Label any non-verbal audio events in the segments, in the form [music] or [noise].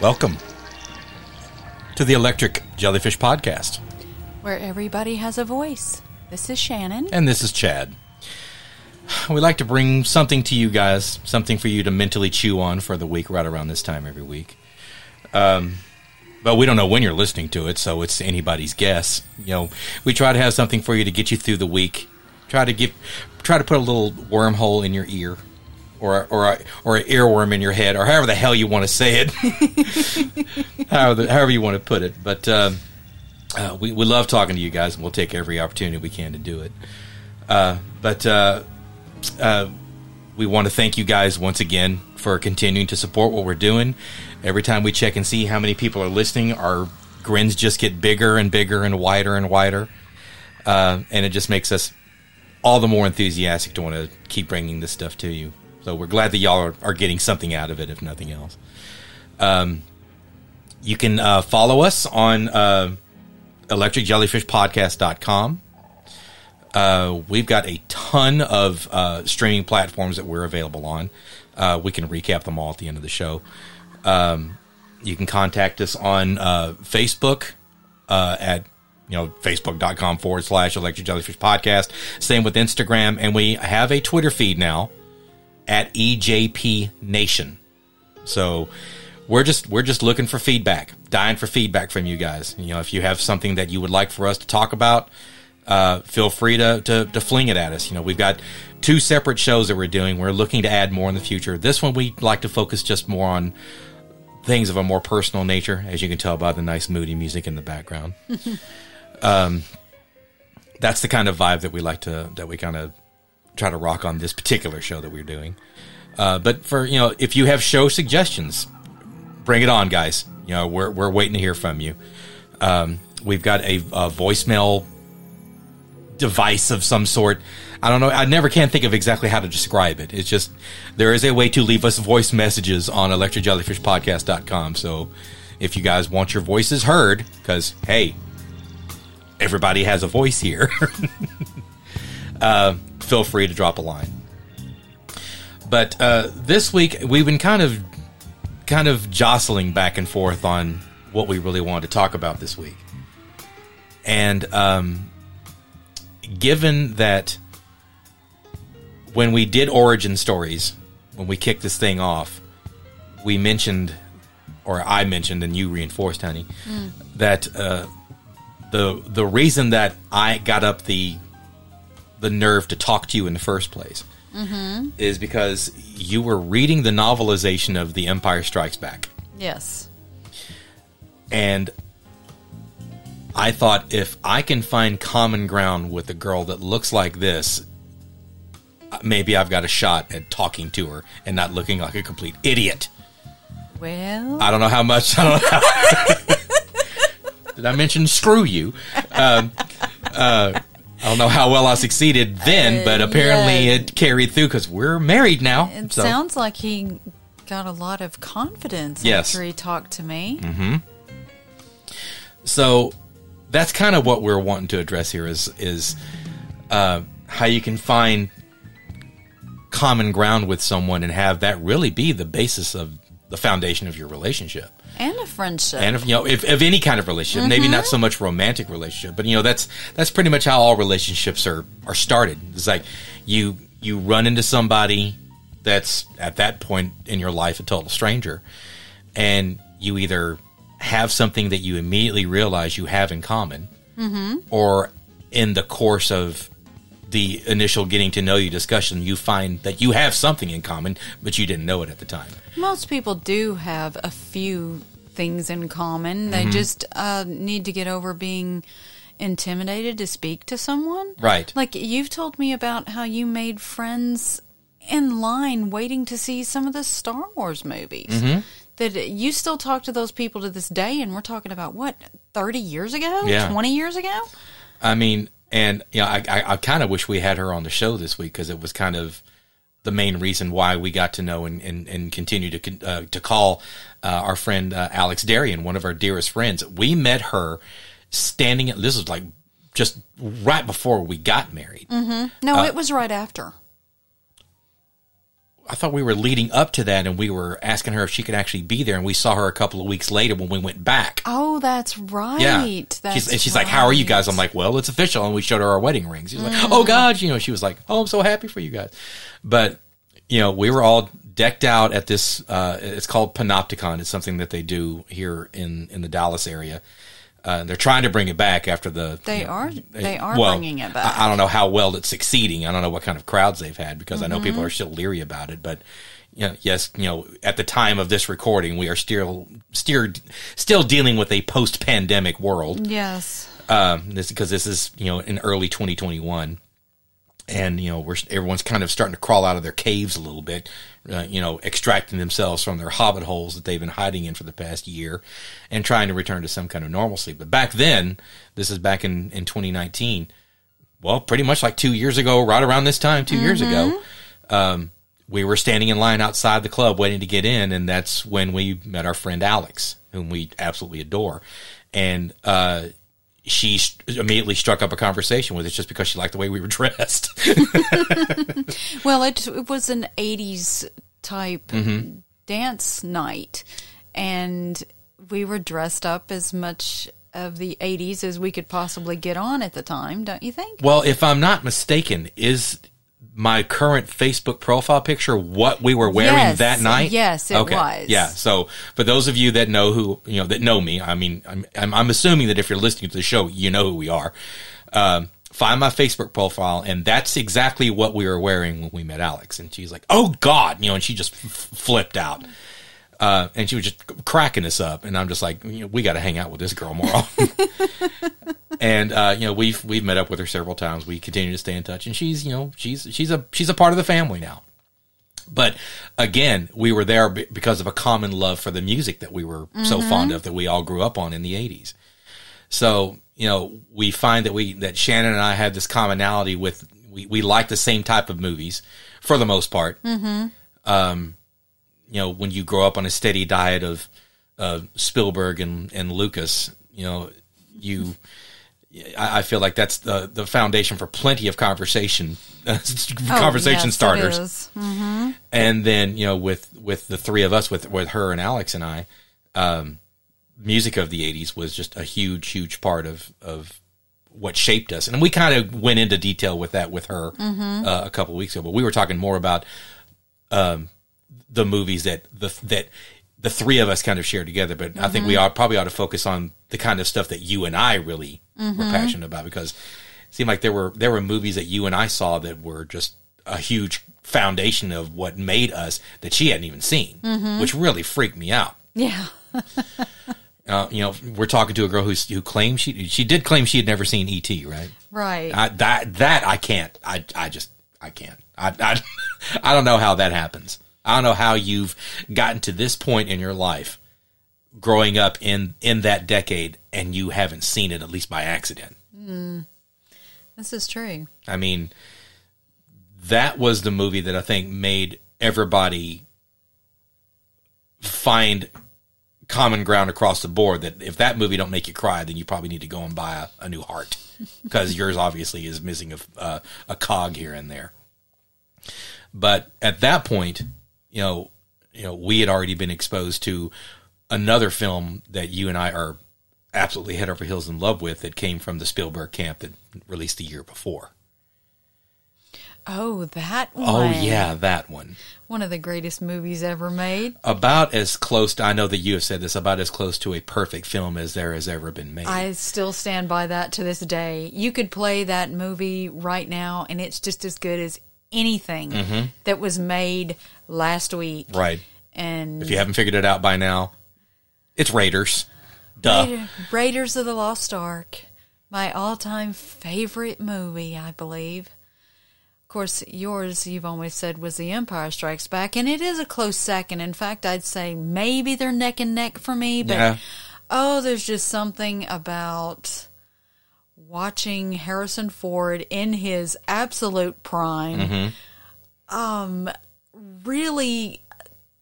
Welcome to the Electric Jellyfish Podcast. Where everybody has a voice. This is Shannon. And this is Chad. We like to bring something to you guys, something for you to mentally chew on for the week right around this time every week. Um, but we don't know when you're listening to it, so it's anybody's guess. You know, we try to have something for you to get you through the week. Try to give, try to put a little wormhole in your ear, or or a, or an earworm in your head, or however the hell you want to say it, [laughs] however however you want to put it. But um, uh, we we love talking to you guys, and we'll take every opportunity we can to do it. Uh, but uh, uh, we want to thank you guys once again for continuing to support what we're doing. Every time we check and see how many people are listening, our grins just get bigger and bigger and wider and wider, uh, and it just makes us all the more enthusiastic to want to keep bringing this stuff to you. So we're glad that y'all are, are getting something out of it, if nothing else. Um, you can uh, follow us on uh, electricjellyfishpodcast.com. Uh, we've got a ton of uh, streaming platforms that we're available on. Uh, we can recap them all at the end of the show. Um, you can contact us on uh, Facebook uh, at you know facebook.com forward slash electric jellyfish podcast. Same with Instagram, and we have a Twitter feed now at EJP Nation. So we're just we're just looking for feedback, dying for feedback from you guys. You know, if you have something that you would like for us to talk about, uh, feel free to, to to fling it at us. You know, we've got two separate shows that we're doing. We're looking to add more in the future. This one we like to focus just more on things of a more personal nature, as you can tell by the nice moody music in the background. [laughs] um, that's the kind of vibe that we like to that we kind of try to rock on this particular show that we're doing. Uh, but for you know, if you have show suggestions, bring it on, guys. You know, we're we're waiting to hear from you. Um, we've got a, a, voicemail device of some sort. I don't know. I never can think of exactly how to describe it. It's just there is a way to leave us voice messages on electricjellyfishpodcast.com. So if you guys want your voices heard, because hey, everybody has a voice here. [laughs] uh, feel free to drop a line. But uh, this week we've been kind of kind of jostling back and forth on what we really wanted to talk about this week. And um, given that when we did origin stories, when we kicked this thing off, we mentioned, or I mentioned, and you reinforced, honey, mm. that uh, the the reason that I got up the the nerve to talk to you in the first place mm-hmm. is because you were reading the novelization of The Empire Strikes Back. Yes. And I thought if I can find common ground with a girl that looks like this, maybe I've got a shot at talking to her and not looking like a complete idiot. Well, I don't know how much. I don't know. How, [laughs] did I mention screw you? Um, uh, I don't know how well I succeeded then, uh, but apparently yeah. it carried through because we're married now. It so. sounds like he got a lot of confidence yes. after he talked to me. Mm-hmm. So that's kind of what we're wanting to address here is is uh, how you can find common ground with someone and have that really be the basis of the foundation of your relationship and a friendship and if, you know if of any kind of relationship mm-hmm. maybe not so much romantic relationship but you know that's that's pretty much how all relationships are are started it's like you you run into somebody that's at that point in your life a total stranger and you either have something that you immediately realize you have in common mm-hmm. or in the course of the initial getting to know you discussion, you find that you have something in common, but you didn't know it at the time. Most people do have a few things in common. They mm-hmm. just uh, need to get over being intimidated to speak to someone. Right. Like you've told me about how you made friends in line waiting to see some of the Star Wars movies. Mm-hmm. That you still talk to those people to this day, and we're talking about what, 30 years ago? Yeah. 20 years ago? I mean, and you know, I, I, I kind of wish we had her on the show this week because it was kind of the main reason why we got to know and, and, and continue to uh, to call uh, our friend uh, Alex Darian, one of our dearest friends. We met her standing. At, this was like just right before we got married. Mm-hmm. No, uh, it was right after. I, thought we were leading up to that, and we were asking her if she could actually be there, and we saw her a couple of weeks later when we went back. Oh, that's right. Yeah, That's she's, and she's like, "How are you guys?" I'm like, "Well, it's official," and we showed her our wedding rings. She's like, "Oh God," you know, she was like, "Oh, I'm so happy for you guys," but you know, we were all decked out at this. Uh, it's called Panopticon. It's something that they do here in in the Dallas area. Uh, they're trying to bring it back after the. They you know, are- they are well, bringing it back. I, I don't know how well it's succeeding. I don't know what kind of crowds they've had because I know Mm-hmm. people are still leery about it. But you know, yes, you know, at the time of this recording, we are still still still dealing with a post pandemic world Yes. um, this because this is you know in early 2021, and you know we're everyone's kind of starting to crawl out of their caves a little bit, uh, you know, extracting themselves from their hobbit holes that they've been hiding in for the past year, and trying to return to some kind of normalcy. But back then, this is back in in 2019. Well, pretty much like two years ago, right around this time, 2 years ago, um, we were standing in line outside the club waiting to get in, and that's when we met our friend Alex, whom we absolutely adore, and uh, she immediately struck up a conversation with us just because she liked the way we were [laughs] dressed. [laughs] Well, it, it was an 80s type Mm-hmm. dance night, and we were dressed up as much of the 80s as we could possibly get on at the time, don't you think? well, if I'm not mistaken, is my current Facebook profile picture what we were wearing Yes, that night? yes, it was. Yeah. So for those of you that know who you know that know me, I mean, I'm I'm, I'm assuming that if you're listening to the show, you know who we are. Um, find my Facebook profile, and that's exactly what we were wearing when we met Alex. And she's like, "Oh God," you know, and she just f- flipped out. Uh, and she was just cracking us up, and I'm just like, you know, we got to hang out with this girl more often. [laughs] and uh, you know, we've we've met up with her several times. We continue to stay in touch, and she's you know she's she's a she's a part of the family now. But again, we were there because of a common love for the music that we were so fond of that we all grew up on in the '80s. So you know, we find that we that Shannon and I had this commonality with we we like the same type of movies for the most part. Mm-hmm. Um, you know, when you grow up on a steady diet of uh, Spielberg and and Lucas, you know, you. I I feel like that's the the foundation for plenty of conversation, [laughs] conversation yes, starters is. and then you know with with the three of us with with her and alex and i um music of the 80s was just a huge huge part of of what shaped us and we kind of went into detail with that with her uh, a couple weeks ago but we were talking more about um the movies that the that the three of us kind of shared together but i think we mm-hmm. ought probably ought to focus on the kind of stuff that you and i really were mm-hmm. passionate about because it seemed like there were there were movies that you and i saw that were just a huge foundation of what made us that she hadn't even seen mm-hmm. which really freaked me out Yeah. [laughs] uh, you know we're talking to a girl who's, who claimed she she did claim she had never seen et right Right. I, that that I can't. I I just I can't. I, I [laughs] I don't know how that happens. I don't know how you've gotten to this point in your life, growing up in in that decade, and you haven't seen it at least by accident. this is true. I mean, that was the movie that I think made everybody find common ground across the board. That if that movie don't make you cry, then you probably need to go and buy a, a new heart [laughs] because yours obviously is missing a, uh, a cog here and there. But at that point, you know, you know, we had already been exposed to another film that you and I are absolutely head over heels in love with that came from the Spielberg camp that released the year before. Oh, that oh, one. Oh yeah, that one. One of the greatest movies ever made. About as close to I know that you have said this about as close to a perfect film as there has ever been made. I still stand by that to this day. You could play that movie right now, and it's just as good as anything mm-hmm. that was made last week. right. And If you haven't figured it out by now, it's Raiders. Duh. Raider- Raiders of the Lost Ark, my all-time favorite movie, I believe. Of course, yours, you've always said, was The Empire Strikes Back, and it is a close second. In fact, I'd say maybe they're neck and neck for me, but Yeah. oh, there's just something about watching Harrison Ford in his absolute prime, um, really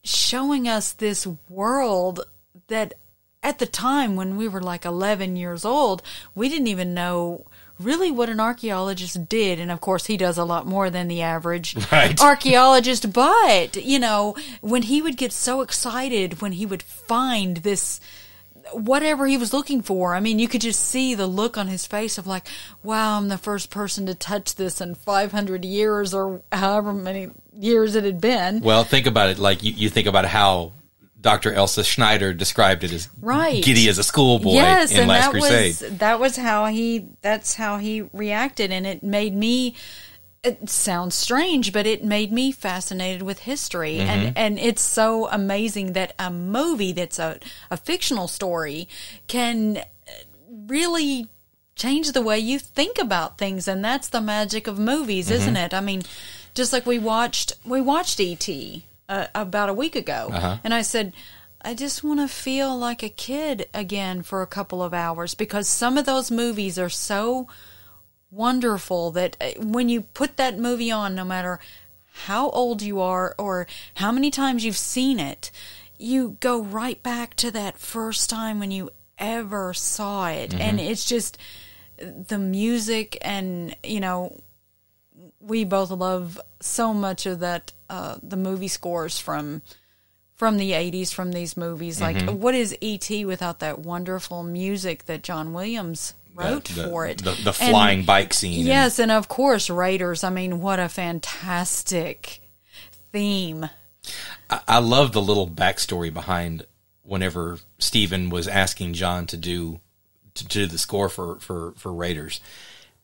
showing us this world that at the time when we were like 11 years old, we didn't even know really what an archaeologist did. And of course, he does a lot more than the average [laughs] Right. archaeologist. But, you know, when he would get so excited when he would find this whatever he was looking for. I mean, you could just see the look on his face of like, wow, I'm the first person to touch this in 500 years or however many years it had been. Well, think about it. Like you, you think about how Dr. Elsa Schneider described it as Right. giddy as a schoolboy yes, in and Last that Crusade. was that was how he that's how he reacted, and it made me. It sounds strange, but it made me fascinated with history, Mm-hmm. and and it's so amazing that a movie that's a a fictional story can really change the way you think about things and that's the magic of movies Mm-hmm. isn't it i mean just like we watched we watched et uh, about a week ago. Uh-huh. and i said i just want to feel like a kid again for a couple of hours because some of those movies are so wonderful that uh, when you put that movie on no matter how old you are or how many times you've seen it you go right back to that first time when you ever saw it. And it's just the music and you know we both love so much of that uh, the movie scores from from the 80s from these movies. Like what is et without that wonderful music that john williams wrote the, for it? The, the And- flying bike scene. yes and of course raiders i mean what a fantastic theme. I, I love the little backstory behind whenever Stephen was asking John to do to do the score for for for Raiders,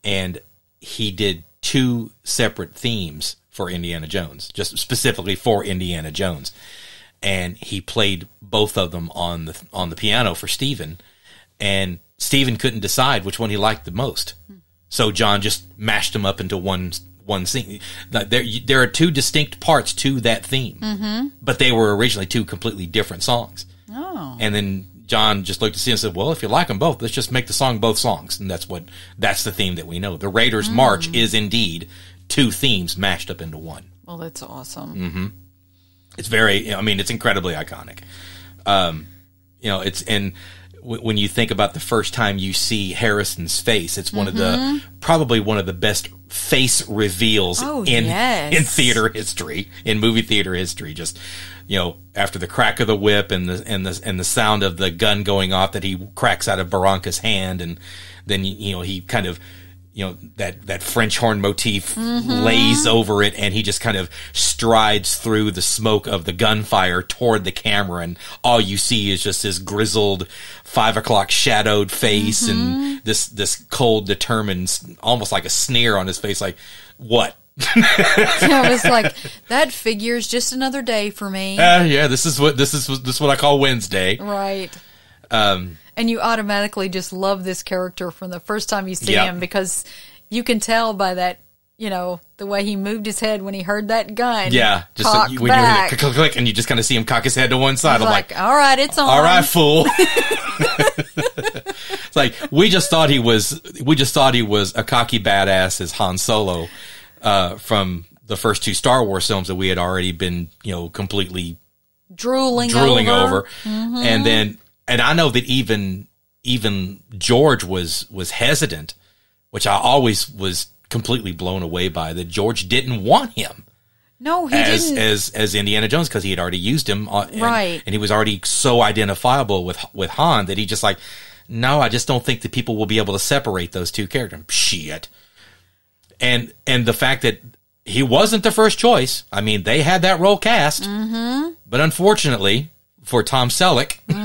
and he did two separate themes for Indiana Jones, just specifically for Indiana Jones, and he played both of them on the on the piano for Stephen, and Stephen couldn't decide which one he liked the most, so John just mashed them up into one one scene. There there are two distinct parts to that theme, mm-hmm. but they were originally two completely different songs. oh And then John just looked at Steve and said, "Well, if you like them both, let's just make the song both songs." And that's what that's the theme that we know. The Raiders March is indeed two themes mashed up into one. well that's awesome Mm-hmm. It's very, I mean, it's incredibly iconic. Um, you know, it's and when you think about the first time you see Harrison's face, it's one of the mm-hmm. probably one of the best face reveals Oh, in yes. in theater history, in movie theater history. Just you know, after the crack of the whip and the and the and the sound of the gun going off that he cracks out of Barranca's hand, and then you know he kind of you know that that French horn motif lays over it, and he just kind of strides through the smoke of the gunfire toward the camera, and all you see is just this grizzled five o'clock shadowed face, and this this cold, determined, almost like a sneer on his face, like what. [laughs] I was like, [laughs] that figure is just another day for me. Uh, yeah, this is what this is this is what I call Wednesday. Right. Um, And you automatically just love this character from the first time you see Yeah. him because you can tell by that, you know, the way he moved his head when he heard that gun. yeah, just cock so you, when back. you click, click, click, and you just kind of see him cock his head to one side. It's I'm like, like, all right, it's on. all right, fool. [laughs] it's like we just thought he was we just thought he was a cocky badass as Han Solo uh, from the first two Star Wars films that we had already been you know completely drooling, drooling over. over, and then and I know that even even George was was hesitant, which I always was completely blown away by that George didn't want him No, he as didn't. as as Indiana Jones because he had already used him, uh, and, Right. And he was already so identifiable with with Han that he just like, no, I just don't think that people will be able to separate those two characters. Shit. And and the fact that he wasn't the first choice. I mean, they had that role cast, mm-hmm. but unfortunately for Tom Selleck, Mm-hmm.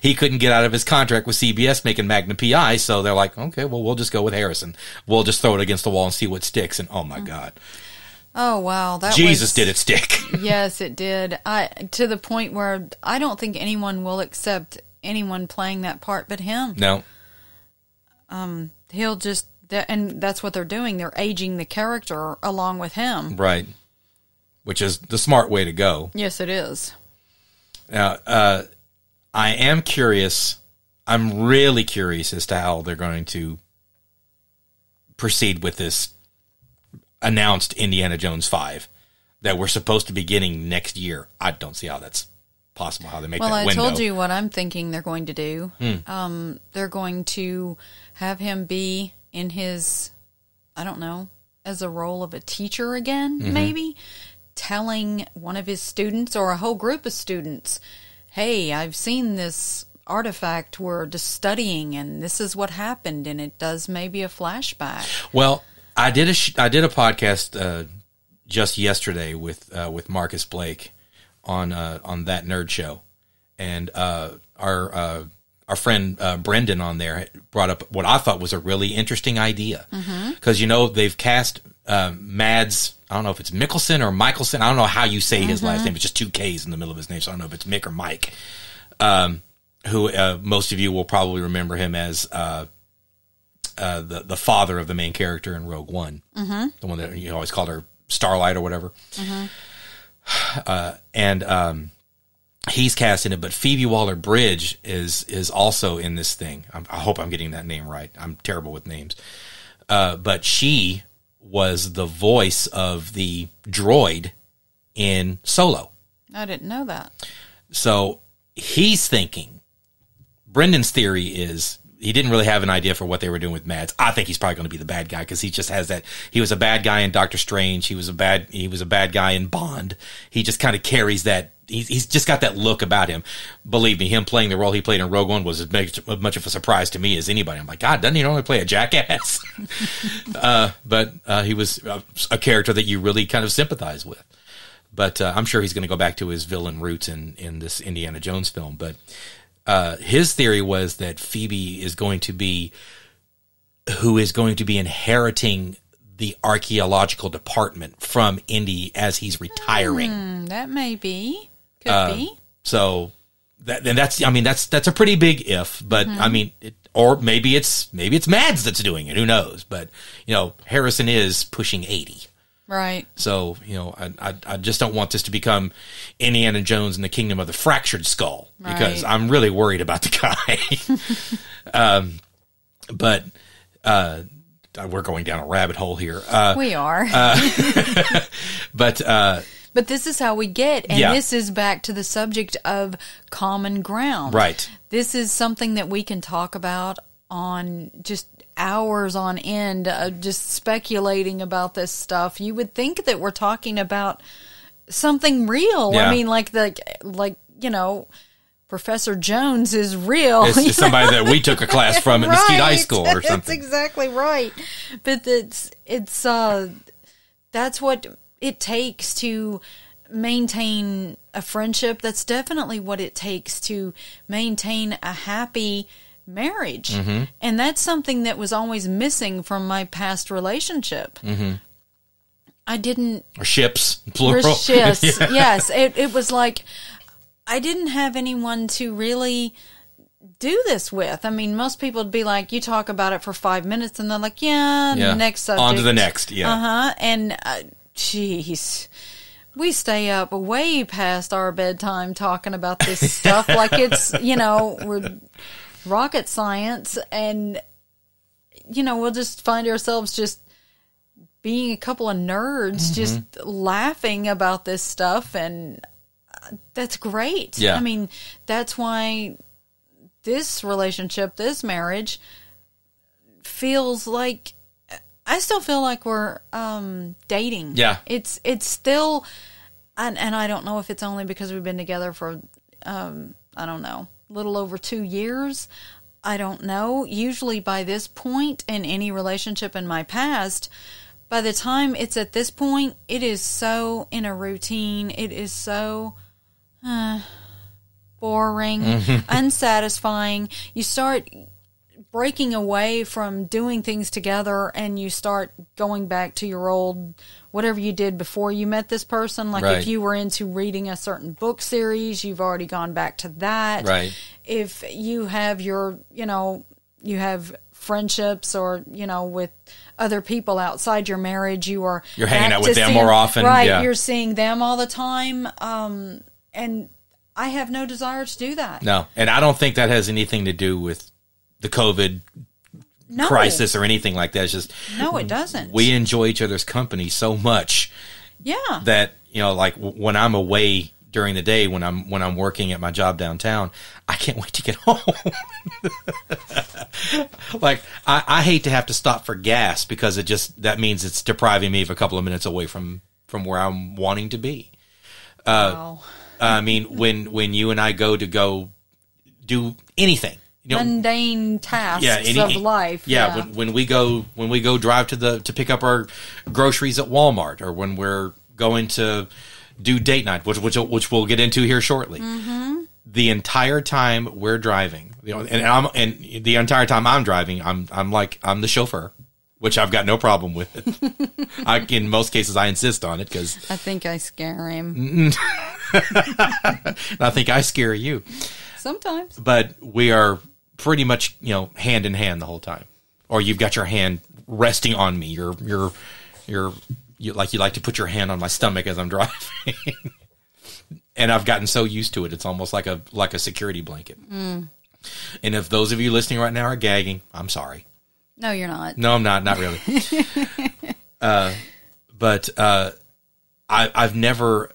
He couldn't get out of his contract with CBS making Magnum PI. So they're like, okay, well, we'll just go with Harrison. We'll just throw it against the wall and see what sticks. And oh my god, oh wow, that Jesus was, did it stick. [laughs] Yes, it did. I to the point where I don't think anyone will accept anyone playing that part but him. no. Um, He'll just and that's what they're doing. They're aging the character along with him. Right. Which is the smart way to go. Yes, it is. Now, uh, I am curious. I'm really curious as to how they're going to proceed with this announced Indiana Jones 5 that we're supposed to be getting next year. I don't see how that's possible, how they make Well, that I window. Hmm. told you what I'm thinking they're going to do. Um, they're going to have him be in his, I don't know, as a role of a teacher again, Mm-hmm. maybe, telling one of his students or a whole group of students, hey, I've seen this artifact we're just studying and this is what happened and it does maybe a flashback. Well, I did a sh- I did a podcast uh, just yesterday with uh, with Marcus Blake on uh, on that nerd show, and uh, our uh, our friend uh, Brendan on there brought up what I thought was a really interesting idea because you know they've cast uh, Mads. I don't know if it's Mickelson or Michelson. I don't know how you say his last name. It's just two K's in the middle of his name, so I don't know if it's Mick or Mike. Um, who uh, most of you will probably remember him as uh, uh, the the father of the main character in Rogue One, mm-hmm. the one that you always called her Starlight or whatever. [sighs] Uh, and um, he's cast in it, but Phoebe Waller Bridge is is also in this thing. I'm, I hope I'm getting that name right. I'm terrible with names, uh, but she was the voice of the droid in Solo. I didn't know that. So he's thinking. Brendan's theory is he didn't really have an idea for what they were doing with Mads. I think he's probably going to be the bad guy because he just has that. He was a bad guy in Doctor Strange. He was a bad. He was a bad guy in Bond. He just kind of carries that. He's, he's just got that look about him. Believe me, him playing the role he played in Rogue One was as much, much of a surprise to me as anybody. I'm like, God, doesn't he normally play a jackass? [laughs] uh, but uh, he was a, a character that you really kind of sympathize with but uh, I'm sure he's going to go back to his villain roots in in this Indiana Jones film. But uh, his theory was that Phoebe is going to be who is going to be inheriting the archaeological department from Indy as he's retiring. Hmm, that may be. Could Uh, be. So that and that's I mean that's that's a pretty big if, but I mean it, or maybe it's maybe it's Mads that's doing it. Who knows? But you know Harrison is pushing eighty. Right. So you know, I, I I just don't want this to become Indiana Jones and the Kingdom of the Fractured Skull because I'm really worried about the guy. [laughs] um, but uh, we're going down a rabbit hole here. Uh, We are. [laughs] but uh, but this is how we get. And Yeah. this is back to the subject of common ground. right, This is something that we can talk about on just hours on end, uh, just speculating about this stuff. You would think that we're talking about something real. Yeah. I mean, like the, like, you know, Professor Jones is real. it's, somebody that we took a class from at Mesquite High [laughs] School or something. That's exactly right. But it's it's uh that's what it takes to maintain a friendship. That's definitely what it takes to maintain a happy marriage. Mm-hmm. And that's something that was always missing from my past relationship. Mm-hmm. I didn't Or ships, plural. Yes, [laughs] Yeah. yes. It it was like I didn't have anyone to really do this with. I mean, most people would be like, you talk about it for five minutes, and they're like, yeah, Yeah. next subject. On to the next, yeah. Uh huh. And uh, jeez. We stay up way past our bedtime talking about this stuff like it's, you know, we're rocket science and you know, we'll just find ourselves just being a couple of nerds Mm-hmm. just laughing about this stuff and uh, that's great. Yeah. I mean, that's why this relationship, this marriage feels like I still feel like we're um dating. Yeah. It's it's still and and I don't know if it's only because we've been together for um I don't know, little over 2 years. I don't know. Usually by this point in any relationship in my past, by the time it's at this point, it is so in a routine. It is so uh, boring, [laughs] unsatisfying. You start breaking away from doing things together and you start going back to your old whatever you did before you met this person. Like Right. if you were into reading a certain book series you've already gone back to that. Right. if you have your you know you have friendships or you know with other people outside your marriage you are You're hanging out with them more often, right. Yeah. you're seeing them all the time. Um and i have no desire to do that. No, and I don't think that has anything to do with the COVID no crisis or anything like that. It's just no it doesn't we enjoy each other's company so much yeah that you know, like w- when I'm away during the day when I'm when I'm working at my job downtown. I can't wait to get [laughs] home. like I, I hate to have to stop for gas because it just that means it's depriving me of a couple of minutes away from from where I'm wanting to be. Uh, wow. I mean, when when you and I go to go do anything, you know, Mundane tasks yeah, any- of life. Yeah, When, when we go when we go drive to the to pick up our groceries at Walmart, or when we're going to do date night, which which which we'll get into here shortly. Mm-hmm. The entire time we're driving, you know, and I'm and the entire time I'm driving, I'm I'm like I'm the chauffeur, which I've got no problem with. [laughs] I, in most cases, I insist on it because I think I scare him [laughs] I think I scare you. sometimes. but we are pretty much you know hand in hand the whole time or you've got your hand resting on me you're you're you're you like you like to put your hand on my stomach as i'm [laughs] driving and i've gotten so used to it it's almost like a like a security blanket and if those of you listening right now are gagging i'm sorry No, you're not. no, I'm not. Not really. [laughs] uh, but uh, I, I've never.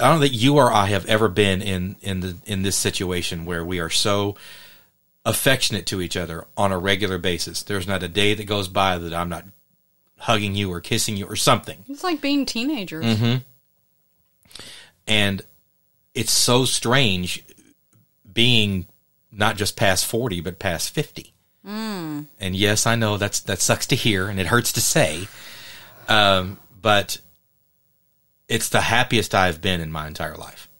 I don't think you or I have ever been in in the in this situation where we are so affectionate to each other on a regular basis. There's not a day that goes by that I'm not hugging you or kissing you or something. It's like being teenagers. Mm-hmm. And it's so strange being not just past 40 but past 50. And yes, I know that's that sucks to hear and it hurts to say. Um, but it's the happiest I've been in my entire life.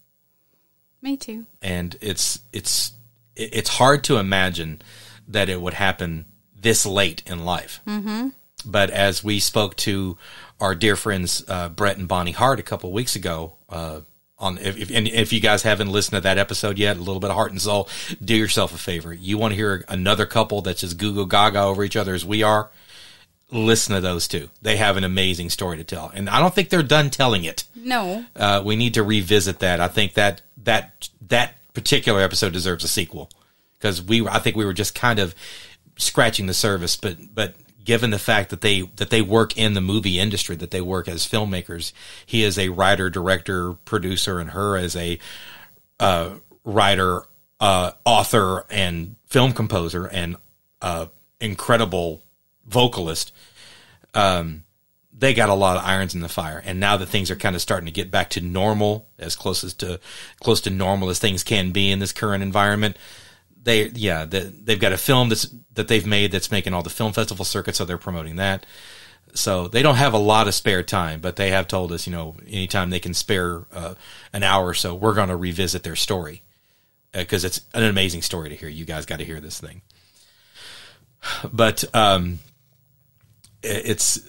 Me too. And it's it's it- it's hard to imagine that it would happen this late in life. Mm-hmm. But as we spoke to our dear friends uh, Brett and Bonnie Hart a couple weeks ago, uh, on if, if and if you guys haven't listened to that episode yet, a little bit of heart and soul, do yourself a favor. You want to hear another couple that's just goo goo gaga over each other as we are? Listen to those two. They have an amazing story to tell, and I don't think they're done telling it No. uh, we need to revisit that. I think that that that particular episode deserves a sequel. Because we I think we were just kind of scratching the surface, but but given the fact that they that they work in the movie industry, that they work as filmmakers, he is a writer, director, producer, and her as a uh, writer, uh, author, and film composer, and uh, incredible vocalist they got a lot of irons in the fire. And now that things are kind of starting to get back to normal, as close as to close to normal as things can be in this current environment, they yeah they, they've got a film that's that they've made that's making all the film festival circuits, so they're promoting that. So they don't have a lot of spare time, but they have told us, you know, anytime they can spare uh, an hour or so, we're going to revisit their story because it's an amazing story to hear. You guys got to hear this thing. [sighs] But um, it's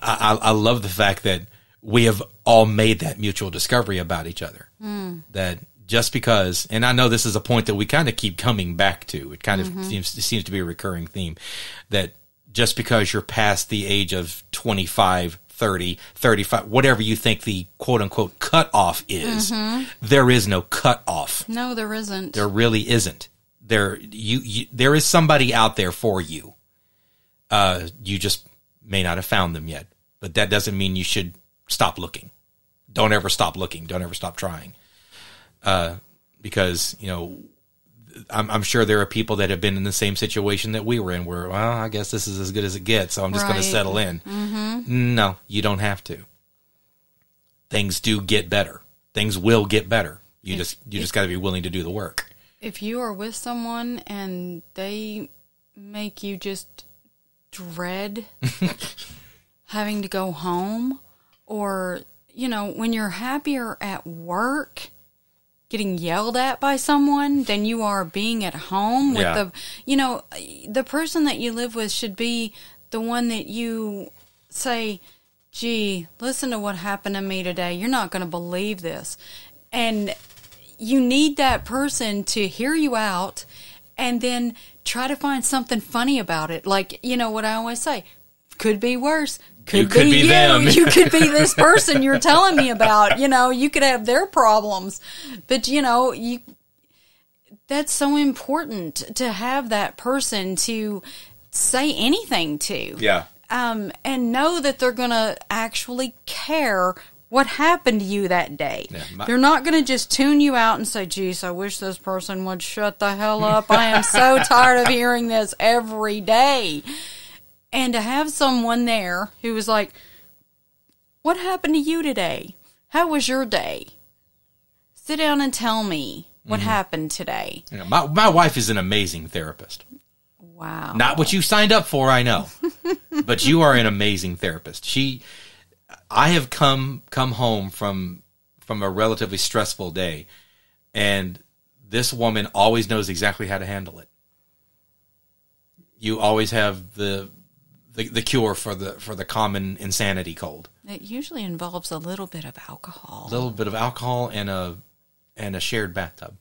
I, I love the fact that we have all made that mutual discovery about each other. Hmm. That just because, and I know this is a point that we kind of keep coming back to. It kind of mm-hmm. seems seems to be a recurring theme that just because you're past the age of 25, 30, 35, whatever you think the quote unquote cutoff is, mm-hmm. there is no cutoff. No, there isn't. There really isn't. There you, you there is somebody out there for you. Uh, you just may not have found them yet, but that doesn't mean you should stop looking. Don't ever stop looking. Don't ever stop trying. Uh, because you know, I'm, I'm sure there are people that have been in the same situation that we were in, where well, I guess this is as good as it gets, so I'm just going to settle in. Mm-hmm. No, you don't have to. Things do get better. Things will get better. You just you just got to be willing to do the work. if you are with someone and they make you just dread [laughs] having to go home or you know when you're happier at work getting yelled at by someone than you are being at home with Yeah. the you know the person that you live with should be the one that you say gee listen to what happened to me today you're not going to believe this and you need that person to hear you out and then try to find something funny about it. Like, you know what I always say, could be worse. Could, You could be, be you. them. [laughs] you could be [laughs] this person you're telling me about. You know, you could have their problems. But, you know, you that's so important to have that person to say anything to Yeah. um, and know that they're going to actually care What happened to you that day? Yeah, my- They're not going to just tune you out and say, geez, I wish this person would shut the hell up. I am so [laughs] tired of hearing this every day. And to have someone there who was like, what happened to you today? How was your day? Sit down and tell me what Mm-hmm. happened today. You know, my my wife is an amazing therapist. Wow. Not what you signed up for, I know, [laughs] but you are an amazing therapist. She, I have come come home from from a relatively stressful day, and this woman always knows exactly how to handle it. You always have the the, the cure for the for the common insanity cold. It usually involves a little bit of alcohol. A little bit of alcohol and a and a shared bathtub.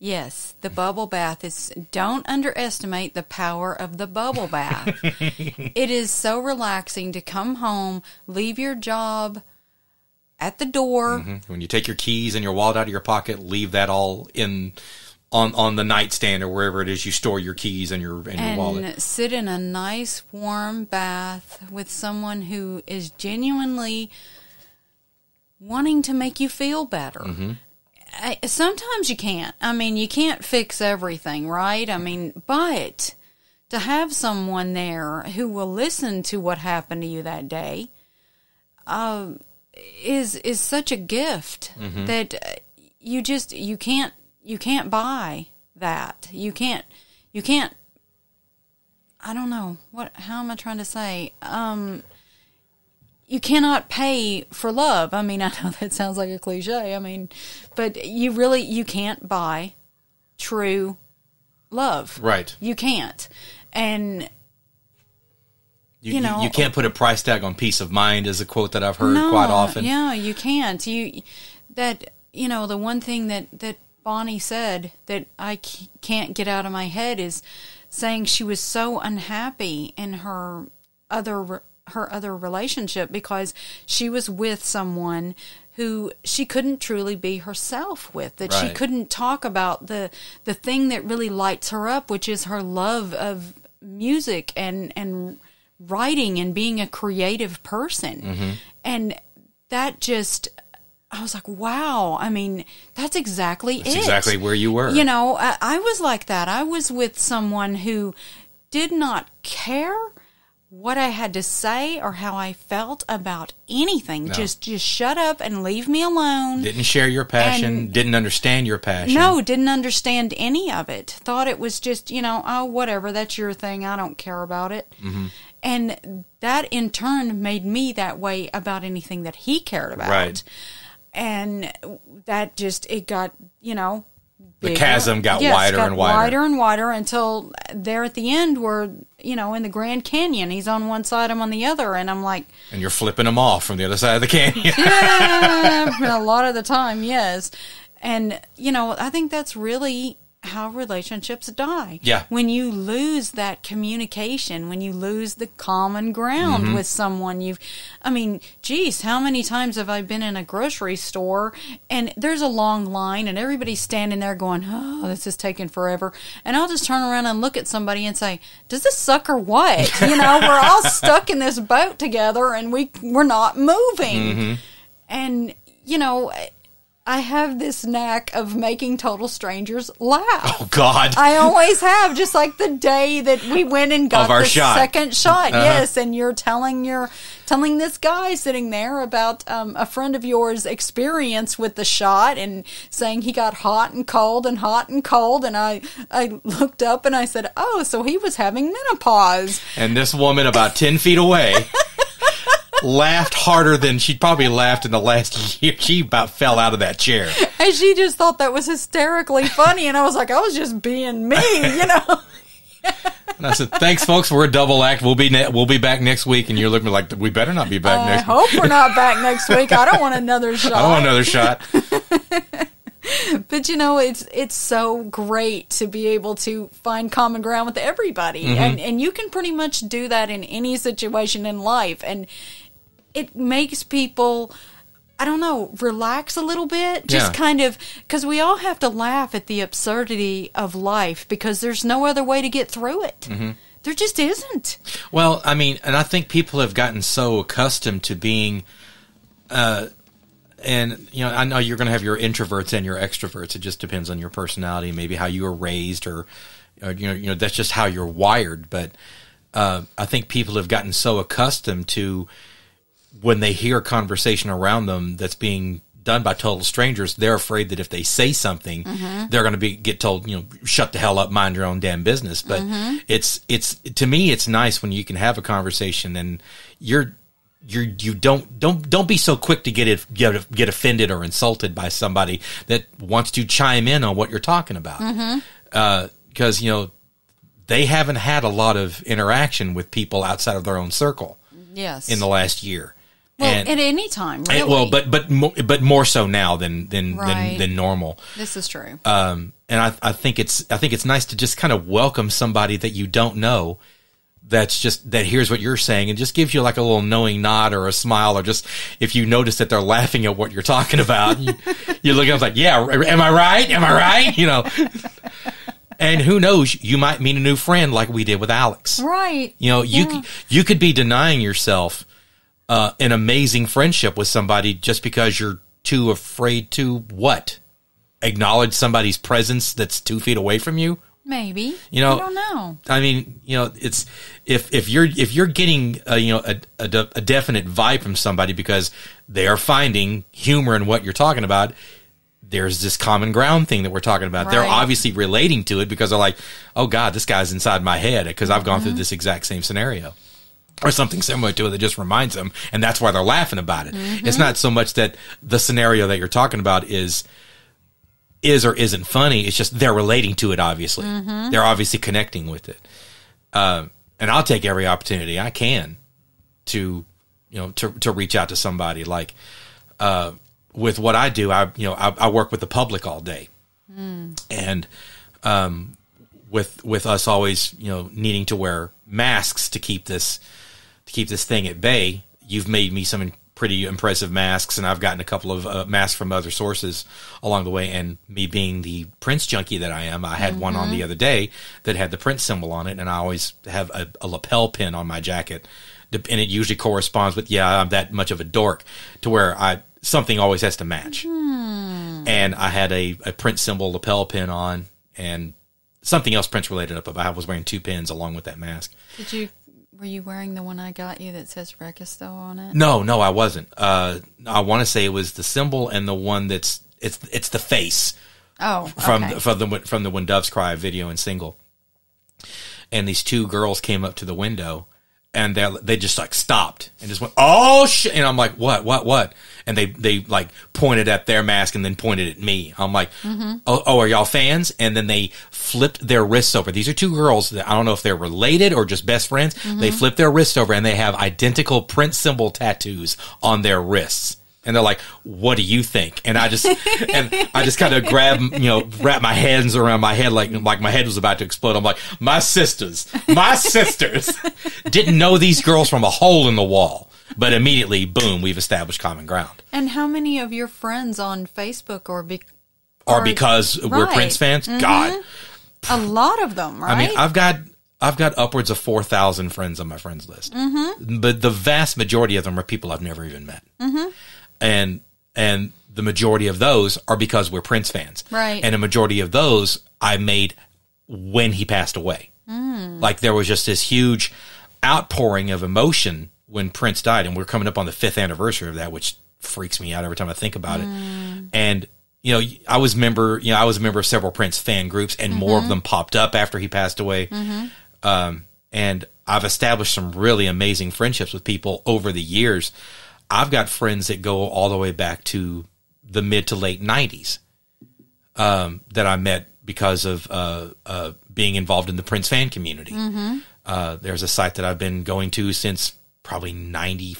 Yes, the bubble bath is. Don't underestimate the power of the bubble [laughs] bath. it is so relaxing to come home, leave your job at the door, When you take your keys and your wallet out of your pocket, leave that all in on on the nightstand or wherever it is you store your keys and your and your wallet. sit in a nice warm bath with someone who is genuinely wanting to make you feel better. Mm-hmm. I, sometimes you can't. I mean, you can't fix everything, right? I mean, but to have someone there who will listen to what happened to you that day uh, is is such a gift Mm-hmm. that uh, you just you can't you can't buy that. You can't you can't I don't know what how am I trying to say? Um you cannot pay for love. I mean, I know that sounds like a cliche. I mean, but you really you can't buy true love. Right. You can't. And You, you know- you can't put a price tag on peace of mind is a quote that I've heard no, quite often. Yeah, you can't. You that you know the one thing that that Bonnie said that I can't get out of my head is saying she was so unhappy in her other her other relationship because she was with someone who she couldn't truly be herself with that she couldn't talk about the the thing that really lights her up which is her love of music and and writing and being a creative person Mm-hmm. and that just i was like wow i mean that's exactly That's it exactly where you were. you know I, I was like that i was with someone who did not care what i had to say or how i felt about anything just just shut up and leave me alone Didn't share your passion, didn't understand your passion. no, didn't understand any of it. Thought it was just, you know, oh, whatever, that's your thing. I don't care about it. Mm-hmm. And that in turn made me that way about anything that he cared about. Right. And that just, it got, you know, The bigger. chasm got Yes, wider got and wider. wider and wider until there at the end where, you know, in the Grand Canyon, he's on one side, I'm on the other. And I'm like, And you're flipping him off from the other side of the canyon. [laughs] yeah, [laughs] a lot of the time, yes. And you know, I think that's really how relationships die. Yeah. When you lose that communication, when you lose the common ground Mm-hmm. with someone, you've, I mean, geez, how many times have I been in a grocery store and there's a long line and everybody's standing there going, oh, this is taking forever. And I'll just turn around and look at somebody and say, does this suck or what? [laughs] You know, we're all stuck in this boat together and we, we're not moving. And, you know, I have this knack of making total strangers laugh. oh God. I always have, just like the day that we went and got our the shot. second shot. Uh-huh. Yes, and you're telling your telling this guy sitting there about um, a friend of yours' experience with the shot and saying he got hot and cold and hot and cold. And I I looked up and I said, oh, so he was having menopause. and this woman about 10 feet away [laughs] laughed harder than she'd probably laughed in the last [laughs] year. She about fell out of that chair. And she just thought that was hysterically funny. And I was like, I was just being me, you know. And I said, "Thanks, folks. We're a double act. We'll be ne- we'll be back next week." And you're looking like we better not be back I next. week. hope we're not back next week. I don't want another [laughs] shot. I want another shot. [laughs] but you know it's it's so great to be able to find common ground with everybody Mm-hmm. and and you can pretty much do that in any situation in life and it makes people I don't know, relax a little bit. Just Yeah. kind of, because we all have to laugh at the absurdity of life because there's no other way to get through it. Mm-hmm. There just isn't. Well, I mean, and I think people have gotten so accustomed to being uh, and you know, I know you're going to have your introverts and your extroverts. It just depends on your personality, maybe how you were raised, or, or you know, you know, that's just how you're wired. But uh, I think people have gotten so accustomed to when they hear conversation around them that's being done by total strangers, they're afraid that if they say something, mm-hmm. they're going to be get told, you know, shut the hell up, mind your own damn business. But mm-hmm. it's it's to me, it's nice when you can have a conversation and you're you're you don't don't don't be so quick to get it get get offended or insulted by somebody that wants to chime in on what you're talking about mm-hmm. uh, because you know they haven't had a lot of interaction with people outside of their own circle Yes. in the last year. Well, and, at any time, really. and- well, but but mo- but more so now than than Right. than, than normal. this is true. Um, and I, I think it's I think it's nice to just kind of welcome somebody that you don't know. That's just that hears what you're saying and just gives you like a little knowing nod or a smile or just if you notice that they're laughing at what you're talking about, you, [laughs] you look up like, yeah, am I right? Am I right? You know. And who knows, you might meet a new friend like we did with Alex. right. You know, you Yeah. you could be denying yourself uh, an amazing friendship with somebody just because you're too afraid to what acknowledge somebody's presence that's two feet away from you. Maybe. You know- I don't know. I mean, you know, it's if if you're if you're getting a, you know a, a, de- a definite vibe from somebody because they are finding humor in what you're talking about. There's this common ground thing that we're talking about. They're obviously relating to it because they're like, "Oh God, this guy's inside my head because I've gone through Mm-hmm. this exact same scenario." Or something similar to it that just reminds them, and that's why they're laughing about it. Mm-hmm. It's not so much that the scenario that you're talking about is is or isn't funny. It's just they're relating to it. Obviously, Mm-hmm. they're obviously connecting with it. Um, and I'll take every opportunity I can to you know to to reach out to somebody. Like uh, with what I do, I you know I, I work with the public all day, and um, with with us always you know needing to wear masks to keep this to keep this thing at bay. You've made me some pretty impressive masks, and I've gotten a couple of uh, masks from other sources along the way. And me being the Prince junkie that I am, I had one on the other day that had the Prince symbol on it, and I always have a, a lapel pin on my jacket, and it usually corresponds with yeah, I'm that much of a dork to where I something always has to match. And I had a, a Prince symbol lapel pin on, and something else Prince related up. I was wearing two pins along with that mask. Did you? Were you wearing the one I got you that says Rekisto on it? No, no, I wasn't. Uh, I want to say it was the symbol and the one that's it's it's the face Oh, from okay. the, from the from the When Doves Cry video and single. And these two girls came up to the window, and they they just like stopped and just went, "Oh shit!" And I'm like, "What? What? What?" And they they like pointed at their mask and then pointed at me. I'm like, "Oh, oh, are y'all fans?" And then they flipped their wrists over. These are two girls that I don't know if they're related or just best friends. They flipped their wrists over and they have identical Prince symbol tattoos on their wrists. And they're like, "What do you think?" And I just [laughs] and I just kind of grab, you know, wrap my hands around my head like like my head was about to explode. I'm like, "My sisters, my [laughs] sisters." Didn't know these girls from a hole in the wall, but immediately, boom, we've established common ground. and how many of your friends on Facebook or be, Or Or- because we're. Prince fans, God, a lot of them, right? I mean, I've got I've got upwards of four thousand friends on my friends list, mm-hmm. but the vast majority of them are people I've never even met, mm-hmm. and and the majority of those are because we're Prince fans, Right. And a majority of those I made when he passed away. Like there was just this huge outpouring of emotion when Prince died, and we're coming up on the fifth anniversary of that, which freaks me out every time I think about it. And you know, I was member, you know, I was a member of several Prince fan groups, and more of them popped up after he passed away. Um, and I've established some really amazing friendships with people over the years. I've got friends that go all the way back to the mid to late '90s um, that I met because of uh, uh, being involved in the Prince fan community. Uh, there's a site that I've been going to since probably '90,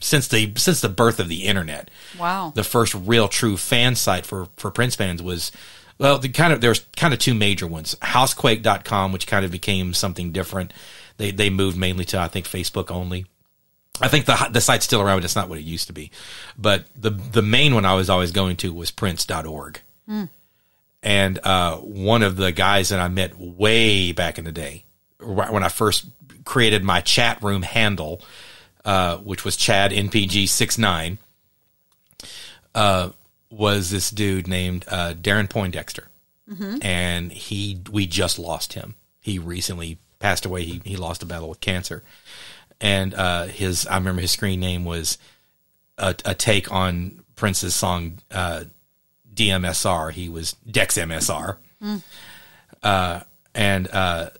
since the since the birth of the internet. wow. The first real true fan site for for Prince fans was. Well, the kind of there's kind of two major ones. Housequake.com, which kind of became something different. They they moved mainly to I think Facebook only. I think the the site's still around, but it's not what it used to be. But the the main one I was always going to was Prince.org. And uh, one of the guys that I met way back in the day, right when I first created my chat room handle, uh, which was Chad NPG 69 uh, was this dude named uh, Darren Poindexter, and he we just lost him. He recently passed away. He he lost a battle with cancer, and uh, his I remember his screen name was a, a take on Prince's song uh, DMSR. He was Dex MSR, uh, and uh,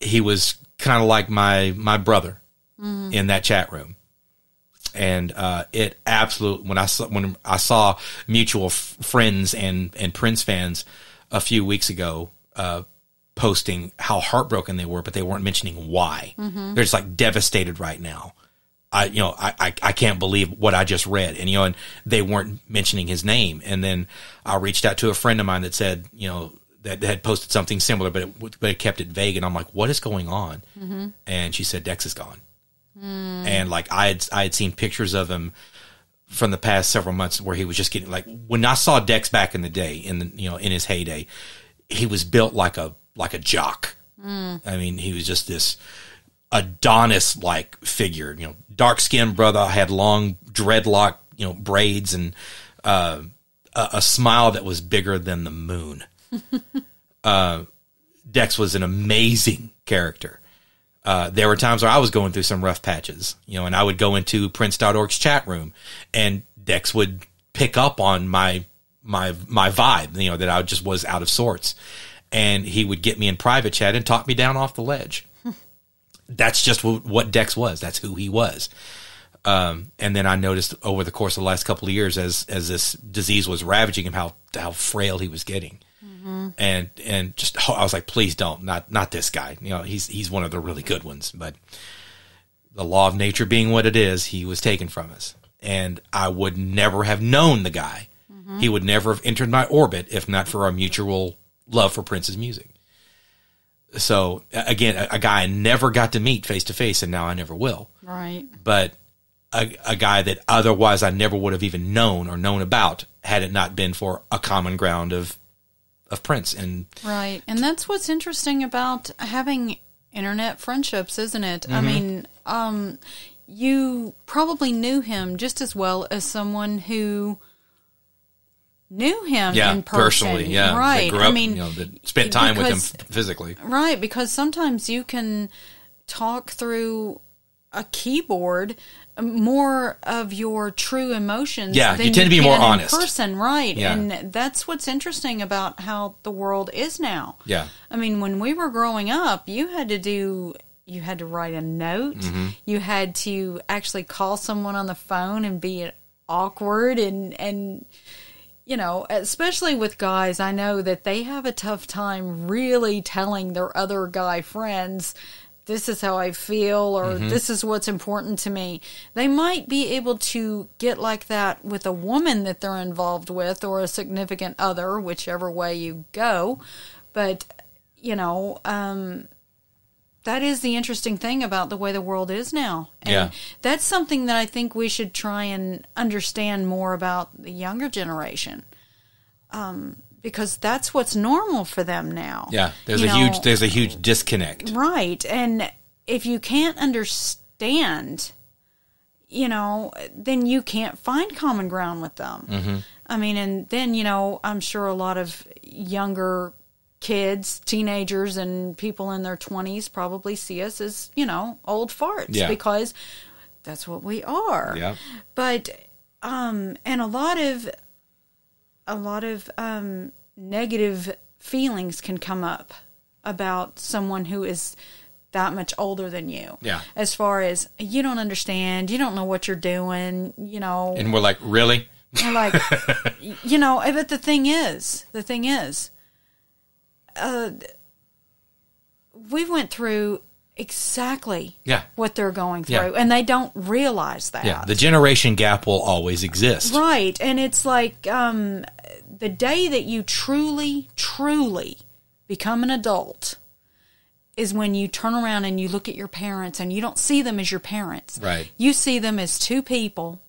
he was kind of like my my brother in that chat room and uh, it absolutely when I saw when I saw mutual f- friends and and Prince fans a few weeks ago uh, posting how heartbroken they were, but they weren't mentioning why. They're just like devastated right now. I you know I, I I can't believe what I just read, and you know, and they weren't mentioning his name. And then I reached out to a friend of mine that said you know that had posted something similar, but it, but it kept it vague, and I'm like, what is going on? Mm-hmm. And she said Dex is gone mm. and like I had I had seen pictures of him from the past several months where he was just getting like when I saw Dex back in the day in the you know in his heyday, he was built like a like a jock. Mm. I mean, he was just this Adonis like figure, you know, dark skinned brother, had long dreadlock, you know, braids and uh, a, a smile that was bigger than the moon. Uh, Dex was an amazing character uh, there were times where I was going through some rough patches, you know, and I would go into Prince.org's chat room and Dex would pick up on my, my, my vibe, you know, that I just was out of sorts. And he would get me in private chat and talk me down off the ledge. [laughs] That's just what, what Dex was. That's who he was. Um, and then I noticed over the course of the last couple of years, as as this disease was ravaging him, how how frail he was getting Mm-hmm. and and just I was like, please don't, not not this guy. You know, he's he's one of the really good ones, but the law of nature being what it is, he was taken from us, and I would never have known the guy. Mm-hmm. He would never have entered my orbit if not for our mutual love for Prince's music. So again, a, a guy I never got to meet face to face, and now I never will. Right. But a, a guy that otherwise I never would have even known or known about had it not been for a common ground of of Prince and Right. And that's what's interesting about having internet friendships, isn't it? Mm-hmm. I mean, um, you probably knew him just as well as someone who knew him yeah, in person. personally, yeah, Right. Grew up, I mean, you know, spent time with him physically. Right, because sometimes you can talk through a keyboard more of your true emotions. Yeah, than you tend to be more honest. person, right? Yeah. And that's what's interesting about how the world is now. Yeah. I mean, when we were growing up, you had to do. You had to write a note. Mm-hmm. You had to actually call someone on the phone and be awkward and and you know, especially with guys, I know that they have a tough time really telling their other guy friends, this is how I feel or this is what's important to me. They might be able to get like that with a woman that they're involved with or a significant other, whichever way you go. But, you know, um, that is the interesting thing about the way the world is now. And Yeah. that's something that I think we should try and understand more about the younger generation. Um, because that's what's normal for them now. Yeah, there's You a know, huge there's a huge disconnect. Right. And if you can't understand, you know, then you can't find common ground with them. Mm-hmm. I mean, and then, you know, I'm sure a lot of younger kids, teenagers, and people in their 20s probably see us as, you know, old farts Yeah. because that's what we are. Yeah. But, um, and a lot of, a lot of, um, negative feelings can come up about someone who is that much older than you. Yeah. As far as you don't understand, you don't know what you're doing, you know. And we're like, really? We're like, [laughs] you know, but the thing is, the thing is, uh, we went through exactly Yeah. what they're going through, Yeah. and they don't realize that. Yeah, the generation gap will always exist. Right. And it's like um, the day that you truly, truly become an adult is when you turn around and you look at your parents and you don't see them as your parents. Right. You see them as two people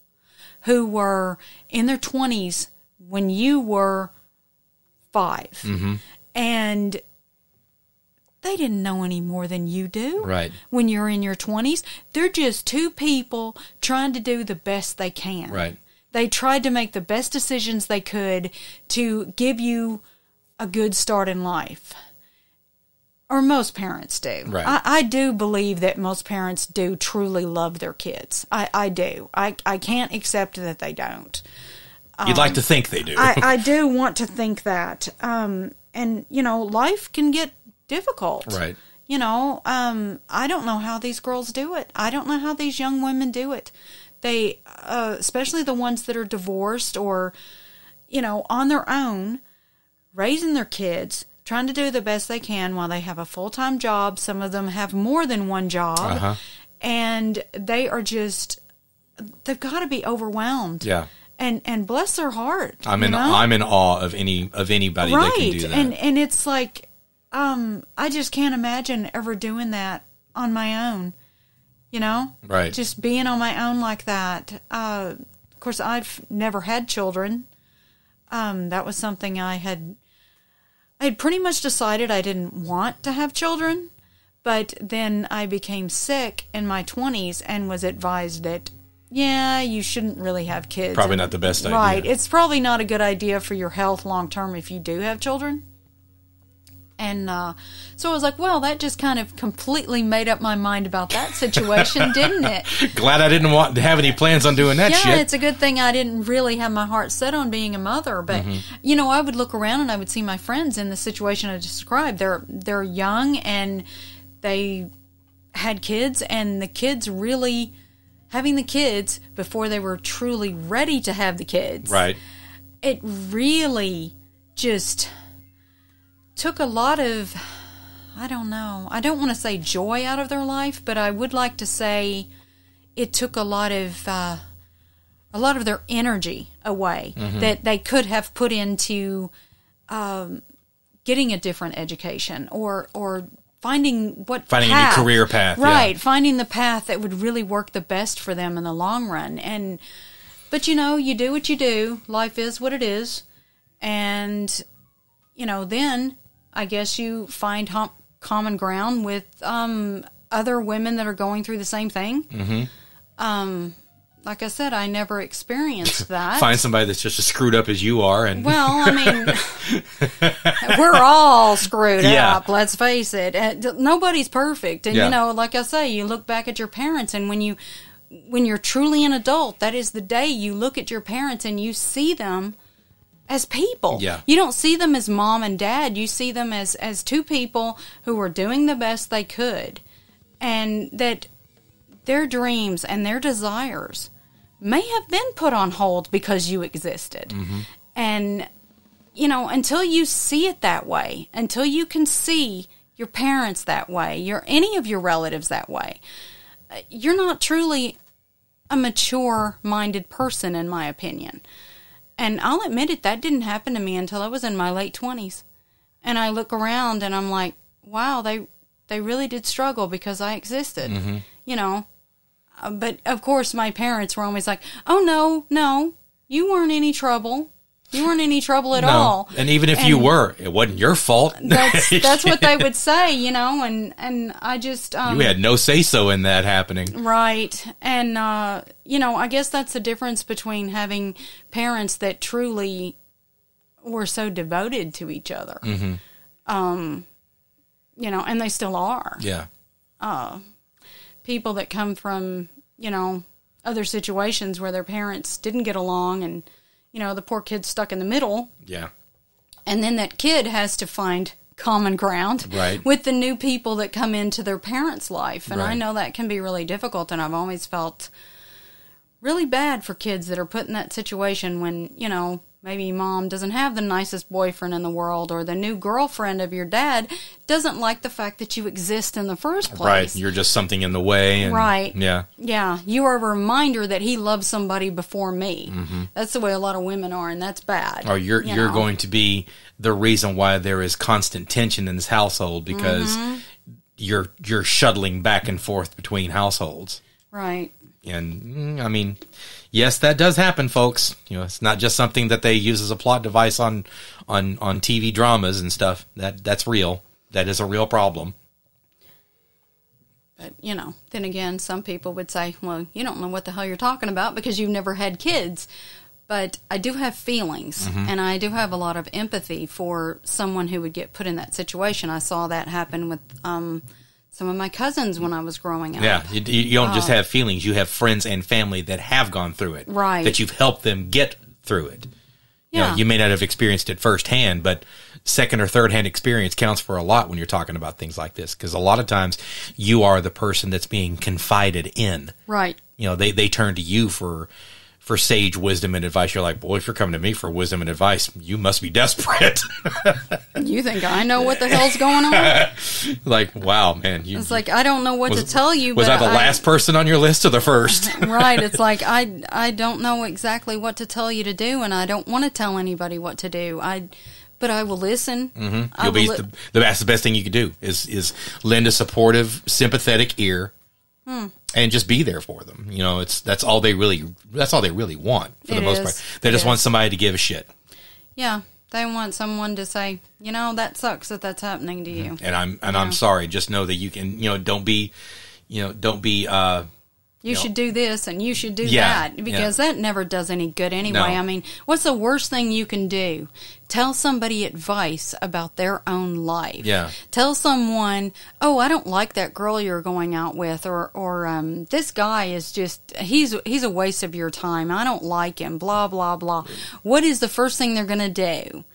who were in their 20s when you were 5 Mm-hmm. And they didn't know any more than you do Right. when you're in your 20s. They're just two people trying to do the best they can. Right. They tried to make the best decisions they could to give you a good start in life. Or most parents do. Right. I, I do believe that most parents do truly love their kids. I, I do. I, I can't accept that they don't. You'd like to think they do. Um, I, I [laughs] do want to think that. Um, and, you know, life can get difficult. right. You know, um, I don't know how these girls do it. I don't know how these young women do it. They, uh, especially the ones that are divorced or, you know, on their own, raising their kids, trying to do the best they can while they have a full time job. Some of them have more than one job. Uh-huh. And they are just, they've got to be overwhelmed. Yeah. And, and bless their heart. I'm in know? I'm in awe of any of anybody that can do that. and and it's like um i just can't imagine ever doing that on my own you know? Right. just being on my own like that. Uh of course i've never had children. Um that was something i had i had pretty much decided i didn't want to have children but then i became sick in my 20s and was advised that yeah you shouldn't really have kids. Probably not the best idea. right it's probably not a good idea for your health long term if you do have children and uh, so I was like, well, that just kind of completely made up my mind about that situation, [laughs] didn't it? Glad I didn't want to have any plans on doing that yeah, shit. it's a good thing I didn't really have my heart set on being a mother. But you know, I would look around and I would see my friends in the situation I described. They're they're young and they had kids, and the kids really having the kids before they were truly ready to have the kids. right. It really just took a lot of I don't know. I don't want to say joy out of their life, but I would like to say it took a lot of uh, a lot of their energy away Mm-hmm. that they could have put into um, getting a different education or or finding what Finding a new career path, yeah. right? Finding the path that would really work the best for them in the long run. And but you know, you do what you do. Life is what it is, and you know, then I guess you find hum- common ground with um, other women that are going through the same thing. Mm-hmm. Um, like I said, I never experienced [laughs] that. Find somebody that's just as screwed up as you are, and Well, I mean, [laughs] we're all screwed Yeah. up. Let's face it. Nobody's perfect, and Yeah. you know, like I say, you look back at your parents, and when you when you're truly an adult, that is the day you look at your parents and you see them as people. Yeah. You don't see them as mom and dad. You see them as as two people who were doing the best they could, and that their dreams and their desires may have been put on hold because you existed. And you know, until you see it that way, until you can see your parents that way, your any of your relatives that way, uh, you're not truly a mature minded person in my opinion. And I'll admit it, that didn't happen to me until I was in my late 20s. And I look around and I'm like, wow, they they really did struggle because I existed. You know, Uh, but of course my parents were always like, "Oh no, no. You weren't any trouble. You weren't in any trouble at no. all." And even if you were, it wasn't your fault. [laughs] That's [laughs] that's what they would say, you know, and and I just um you had no say so in that happening. Right. And, uh, you know, I guess that's the difference between having parents that truly were so devoted to each other. Um, you know, and they still are. Yeah. People that come from, you know, other situations where their parents didn't get along and, you know, the poor kid's stuck in the middle. Yeah. And then that kid has to find common ground Right. with the new people that come into their parents' life. And I know that can be really difficult. And I've always felt really bad for kids that are put in that situation when, you know, maybe mom doesn't have the nicest boyfriend in the world or the new girlfriend of your dad doesn't like the fact that you exist in the first place. Right. You're just something in the way. And, Right. Yeah. Yeah, you are a reminder that he loves somebody before me. That's the way a lot of women are, and that's bad. Or you're you you're going to be the reason why there is constant tension in this household because Mm-hmm. you're you're shuttling back and forth between households. right. And mm, I mean, yes, that does happen, folks. You know, it's not just something that they use as a plot device on on on TV dramas and stuff. That that's real. That is a real problem. But you know, then again, some people would say, "Well, you don't know what the hell you're talking about because you've never had kids." but I do have feelings Mm-hmm. and I do have a lot of empathy for someone who would get put in that situation. I saw that happen with um, some of my cousins when I was growing up. Yeah, you, you don't just uh, have feelings; you have friends and family that have gone through it. Right. That you've helped them get through it. You know, Yeah. you may not have experienced it firsthand, but second or third hand experience counts for a lot when you're talking about things like this. Because a lot of times, you are the person that's being confided in. Right. You know, they they turn to you for for sage wisdom and advice. You're like, boy, if you're coming to me for wisdom and advice, you must be desperate. [laughs] You think I know what the hell's going on? [laughs] like, wow, man, you, It's like I don't know what was, to tell you. Was I the last person on your list or the first? [laughs] right. It's like I I don't know exactly what to tell you to do, and I don't want to tell anybody what to do. I, but I will listen. Mm-hmm. You'll will be li- the, the that's the best thing you can do is is lend a supportive, sympathetic ear, Hmm. and just be there for them. You know, it's that's all they really that's all they really want for the most is. part. They It just want somebody to give a shit. yeah, they want someone to say, you know, that sucks that that's happening to you. And I'm and I'm sorry. Just know that you can. You know, don't be. You know, don't be. uh You know- should do this and you should do Yeah, that because that never does any good anyway. No. I mean, what's the worst thing you can do? Tell somebody advice about their own life. Yeah. Tell someone, "Oh, I don't like that girl you're going out with," or or um, "This guy is just he's he's a waste of your time. I don't like him." Blah blah blah. What is the first thing they're going to do?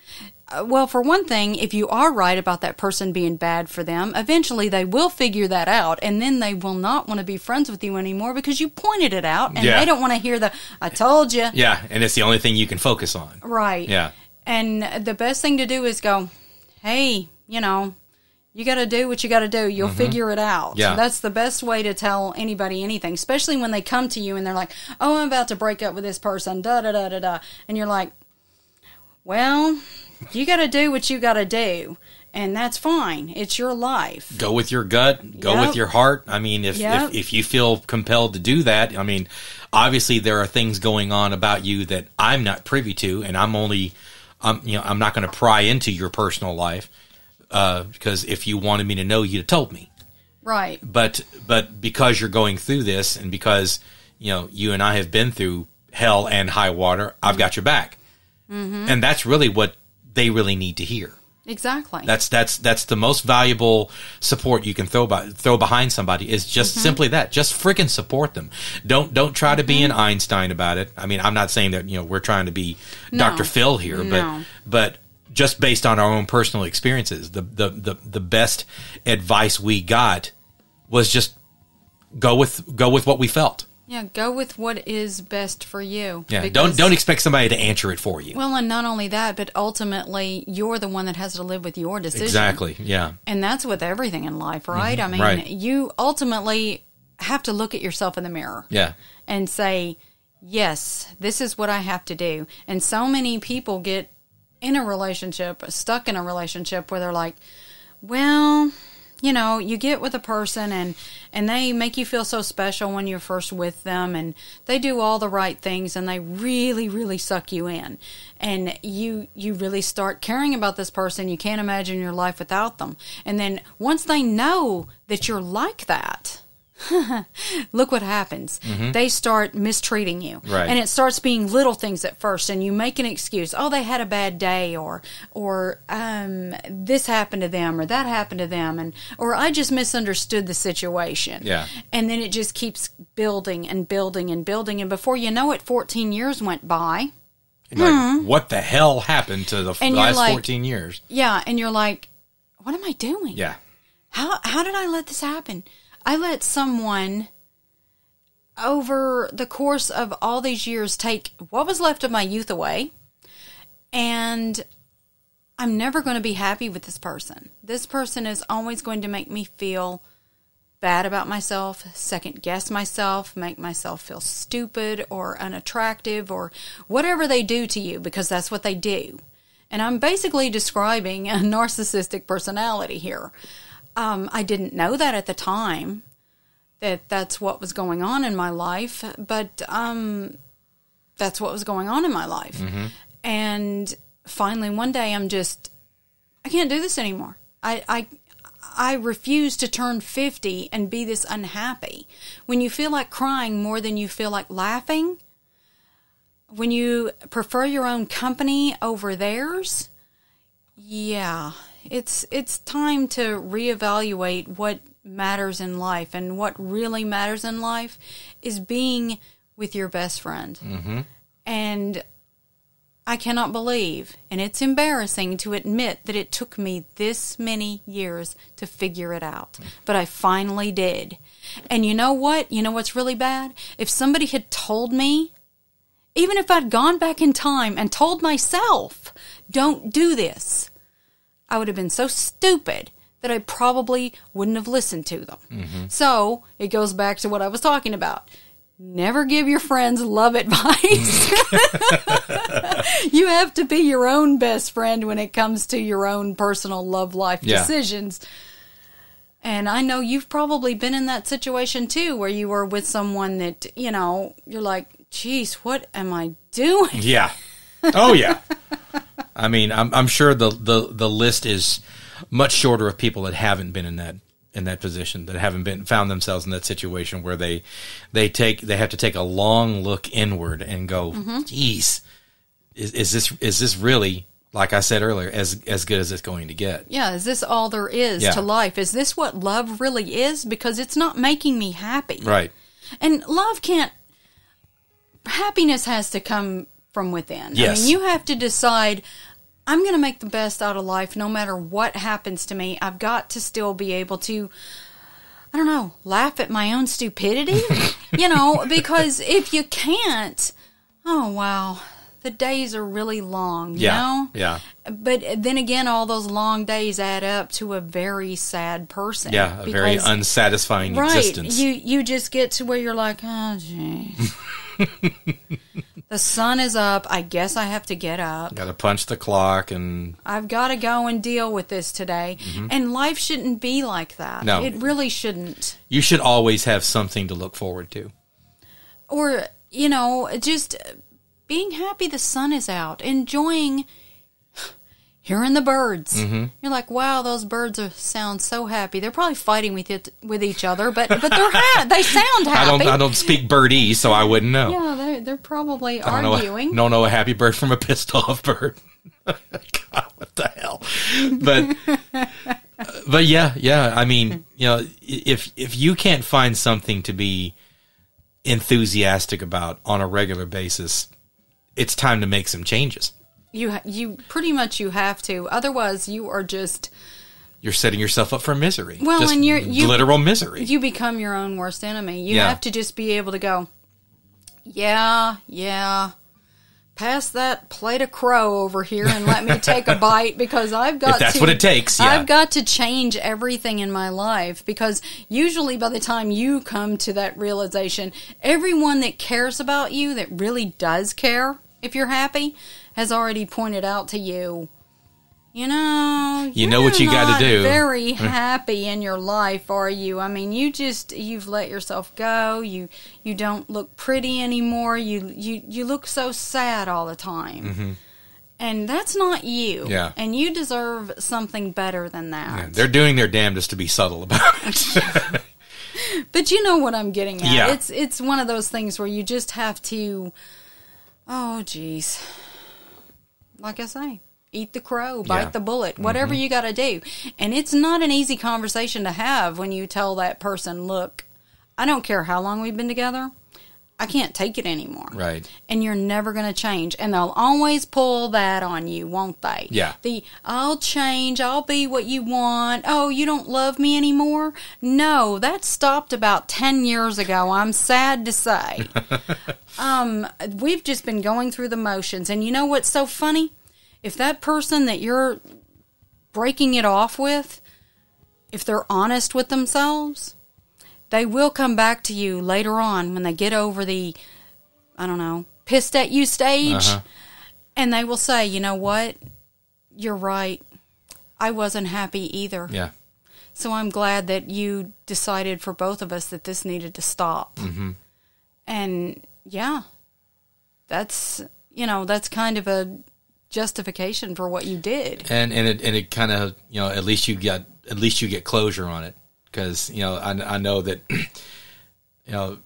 Well, for one thing, if you are right about that person being bad for them, eventually they will figure that out, and then they will not want to be friends with you anymore because you pointed it out, and Yeah. they don't want to hear the "I told you." Yeah, and it's the only thing you can focus on. Right. Yeah. And the best thing to do is go, "Hey, you know, you got to do what you got to do. You'll figure it out." Mm-hmm. Yeah. That's the best way to tell anybody anything, especially when they come to you and they're like, "Oh, I'm about to break up with this person." Da da da da da, and you're like, "Well." You got to do what you got to do, and that's fine. It's your life. Go with your gut. Go Yep. with your heart. I mean, if, Yep. if if you feel compelled to do that, I mean, obviously there are things going on about you that I'm not privy to, and I'm only, I'm you know, I'm not going to pry into your personal life uh, because if you wanted me to know, you'd have told me. Right. But but because you're going through this, and because you know you and I have been through hell and high water, I've got your back, Mm-hmm. and that's really what they really need to hear. Exactly. That's that's that's the most valuable support you can throw by, throw behind somebody is just Mm-hmm. simply that. Just freaking support them. Don't don't try to be an Einstein about it. I mean, I'm not saying that you know we're trying to be No. Dr. Phil here, No. but but just based on our own personal experiences, the the the, the best advice we got was just go with go with what we felt. Yeah. Go with what is best for you. Yeah, because- don't don't expect somebody to answer it for you. Well, and not only that, but ultimately, you're the one that has to live with your decision. exactly. Yeah. And that's with everything in life, mm-hmm, right? I mean, Right. you ultimately have to look at yourself in the mirror Yeah. and say, yes, this is what I have to do. And so many people get in a relationship, stuck in a relationship where they're like, well, you know, you get with a person and and they make you feel so special when you're first with them and they do all the right things and they really really suck you in. And you you really start caring about this person. You can't imagine your life without them. And then once they know that you're like that, [laughs] look what happens. They start mistreating you. Mm-hmm. Right. And it starts being little things at first and you make an excuse. Oh, they had a bad day or or um this happened to them or that happened to them and or I just misunderstood the situation. Yeah. And then it just keeps building and building and building and before you know it 14 years went by. Like, what the hell happened to the. And last like- 14 years? Yeah, and you're like what am I doing? Yeah. How how did I let this happen? I let someone over the course of all these years take what was left of my youth away and I'm never going to be happy with this person. This person is always going to make me feel bad about myself, second guess myself, make myself feel stupid or unattractive or whatever they do to you because that's what they do. And I'm basically describing a [laughs] narcissistic personality here. Um, I didn't know that at the time that that's what was going on in my life, but um, that's what was going on in my life. And finally, one day, I'm just, I can't do this anymore. I, I, I refuse to turn 50 and be this unhappy. When you feel like crying more than you feel like laughing, when you prefer your own company over theirs, yeah, it's it's time to reevaluate what matters in life, and what really matters in life is being with your best friend. Mm-hmm. And I cannot believe, and it's embarrassing to admit that it took me this many years to figure it out, but I finally did. And you know what? You know what's really bad? If somebody had told me even if I'd gone back in time and told myself, don't do this, I would have been so stupid that I probably wouldn't have listened to them. Mm-hmm. So it goes back to what I was talking about. Never give your friends love advice. [laughs] you have to be your own best friend when it comes to your own personal love life yeah. decisions. And I know you've probably been in that situation too, where you were with someone that, you know, you're like, geez, what am I doing? Yeah. Oh yeah. [laughs] I mean, I'm I'm sure the, the the list is much shorter of people that haven't been in that in that position that haven't been found themselves in that situation where they they take they have to take a long look inward and go, mm-hmm. geez, is, is this is this really like I said earlier, as as good as it's going to get. Yeah, is this all there is yeah. to life? Is this what love really is? Because it's not making me happy. Right. And love can't happiness has to come from within. Yes. I mean, you have to decide I'm going to make the best out of life no matter what happens to me. I've got to still be able to I don't know, laugh at my own stupidity, [laughs] you know, because if you can't, oh wow, the days are really long, you yeah, know? Yeah. But then again, all those long days add up to a very sad person. Yeah, a because, very unsatisfying right, existence. You you just get to where you're like, oh jeez. [laughs] the sun is up. I guess I have to get up. Got to punch the clock and I've got to go and deal with this today. Mm-hmm. And life shouldn't be like that. No. It really shouldn't. You should always have something to look forward to. Or, you know, just being happy the sun is out, enjoying hearing the birds. Mm-hmm. You're like, wow, those birds are, sound so happy. They're probably fighting with it with each other, but but they're ha- [laughs] they sound happy. I don't I don't speak birdie, so I wouldn't know. Yeah, they're they're probably I don't arguing. Know don't know a happy bird from a pissed off bird. [laughs] God, what the hell? But [laughs] but yeah, yeah. I mean, you know, if if you can't find something to be enthusiastic about on a regular basis, it's time to make some changes. You you pretty much you have to. Otherwise, you are just you're setting yourself up for misery. Well, just and you're you, literal misery. You become your own worst enemy. You yeah. have to just be able to go. Yeah, yeah. Pass that plate of crow over here and let me [laughs] take a bite because I've got. If that's to, what it takes. Yeah. I've got to change everything in my life because usually by the time you come to that realization, everyone that cares about you, that really does care, if you're happy, has already pointed out to you, you know, you know what you got to do. Very happy in your life, are you? I mean, you just you've let yourself go. You you don't look pretty anymore. You you you look so sad all the time. Mm-hmm. And that's not you. Yeah. And you deserve something better than that. Yeah, they're doing their damnedest to be subtle about it. [laughs] but you know what I'm getting at. Yeah. It's it's one of those things where you just have to Oh, geez. Like I say, eat the crow, bite yeah. the bullet, whatever mm-hmm. you got to do. And it's not an easy conversation to have when you tell that person, look, I don't care how long we've been together. I can't take it anymore. Right. And you're never going to change. And they'll always pull that on you, won't they? Yeah. The I'll change, I'll be what you want. Oh, you don't love me anymore? No, that stopped about 10 years ago. I'm sad to say. [laughs] um, we've just been going through the motions. And you know what's so funny? If that person that you're breaking it off with, if they're honest with themselves, they will come back to you later on when they get over the, I don't know, pissed at you stage. Uh-huh. And they will say, you know what? You're right. I wasn't happy either. Yeah. So I'm glad that you decided for both of us that this needed to stop. Mm-hmm. And yeah, that's, you know, that's kind of a justification for what you did. And, and it, and it kind of, you know, at least you got, at least you get closure on it because you know I, I know that [clears throat] you know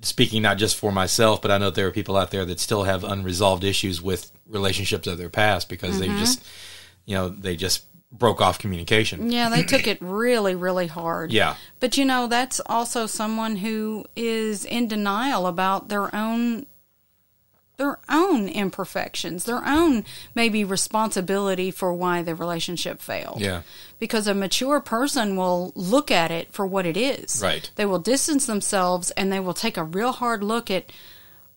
speaking not just for myself, but I know there are people out there that still have unresolved issues with relationships of their past because they mm-hmm. just, you know, they just broke off communication. Yeah, they took it really, really hard. Yeah. But you know, that's also someone who is in denial about their own their own imperfections, their own maybe responsibility for why the relationship failed. Yeah. Because a mature person will look at it for what it is. Right. They will distance themselves and they will take a real hard look at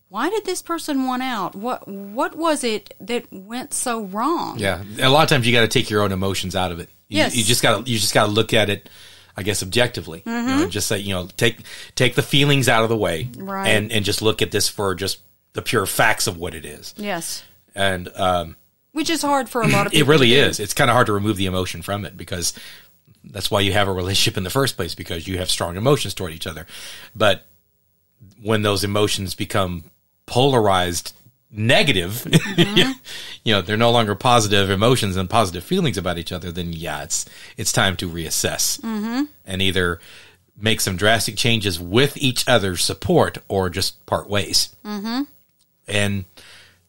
why did this person want out? What what was it that went so wrong? Yeah, a lot of times you got to take your own emotions out of it. You, Yes. you just got to you just got to look at it, I guess, objectively. Mm-hmm. and just say you know take take the feelings out of the way, Right. and and just look at this for just the pure facts of what it is. Yes. And um, Which is hard for a lot of [clears throat] people. it really is. It's kind of hard to remove the emotion from it because that's why you have a relationship in the first place because you have strong emotions toward each other. But when those emotions become polarized negative, [laughs] you know, they're no longer positive emotions and positive feelings about each other, then yeah, it's it's time to reassess and either make some drastic changes with each other's support or just part ways. Mm-hmm. And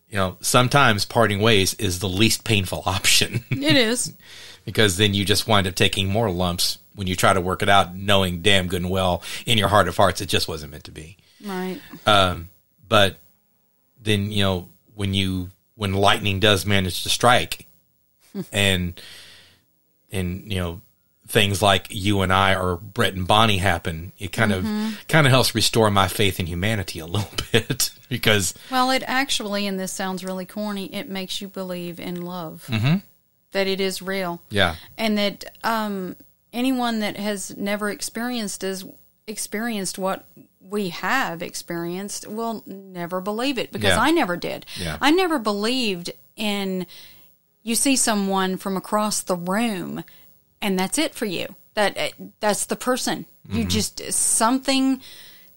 you know, sometimes parting ways is the least painful [laughs] option It is. [laughs] because then you just wind up taking more lumps when you try to work it out, knowing damn good and well in your heart of hearts it just wasn't meant to be. Right. Um, But then you know when you when lightning does manage to strike, [laughs] and and you know things like you and I or Brett and Bonnie happen, it kind of kind of helps restore my faith in humanity a [laughs] little bit because Well, it actually, and this sounds really corny, it makes you believe in love. Mm-hmm. That it is real. yeah And that um, anyone that has never experienced is experienced what we have experienced will never believe it because Yeah. I never did. Yeah. I never believed in you see someone from across the room and that's it for you. That uh, that's the person. You mm-hmm. just something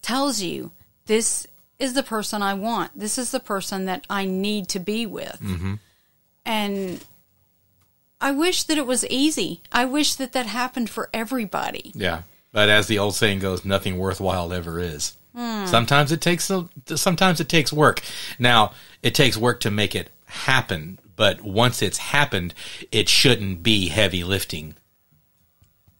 tells you this is the person I want. This is the person that I need to be with. Mm-hmm. And I wish that it was easy. I wish that that happened for everybody. Yeah, but as the old saying goes, nothing worthwhile ever is. Hmm. Sometimes it takes sometimes it takes work. Now it takes work to make it happen, but once it's happened, it shouldn't be heavy lifting.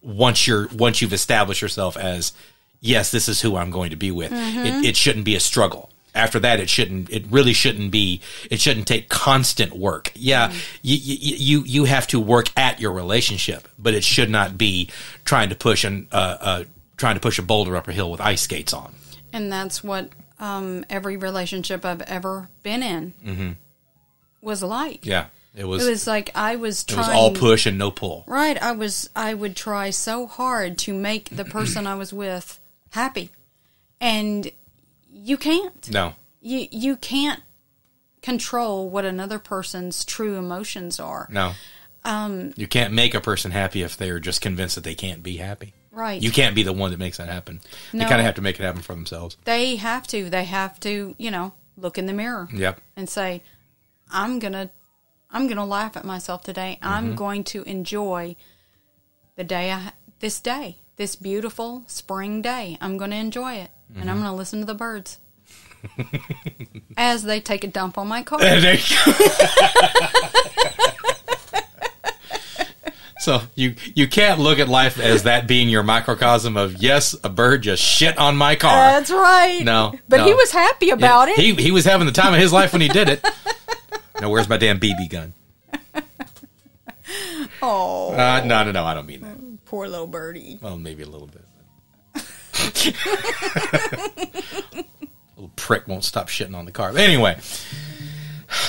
Once you're once you've established yourself as yes, this is who I'm going to be with, it, it shouldn't be a struggle. After that, it shouldn't. It really shouldn't be. It shouldn't take constant work. Yeah, you, you you you have to work at your relationship, but it should not be trying to push an uh, uh, trying to push a boulder up a hill with ice skates on. And that's what um, every relationship I've ever been in mm-hmm. was like. Yeah, it was. It was like I was it trying was all push and no pull. Right, I was I would try so hard to make the person I was with happy. And you can't. No, You you can't control what another person's true emotions are. no. Um, you can't make a person happy if they are just convinced that they can't be happy. Right. You can't be the one that makes that happen. They kind of have to make it happen for themselves. They have to. They have to, you know, look in the mirror. Yep. and say, "I'm gonna, I'm gonna laugh at myself today. Mm-hmm. I'm going to enjoy the day, I, this day, this beautiful spring day. I'm going to enjoy it, and Mm-hmm. I'm going to listen to the birds as they take a dump on my car." There you go. so you you can't look at life as that being your microcosm of yes, a bird just shit on my car. That's right. No, but no. he was happy about it. He he was having the time of his life when he did it. Now where's my damn BB gun? [laughs] oh, Uh, no, no, no, I don't mean that. poor little birdie. Well, maybe a little bit. [laughs] little prick won't stop shitting on the car. But anyway,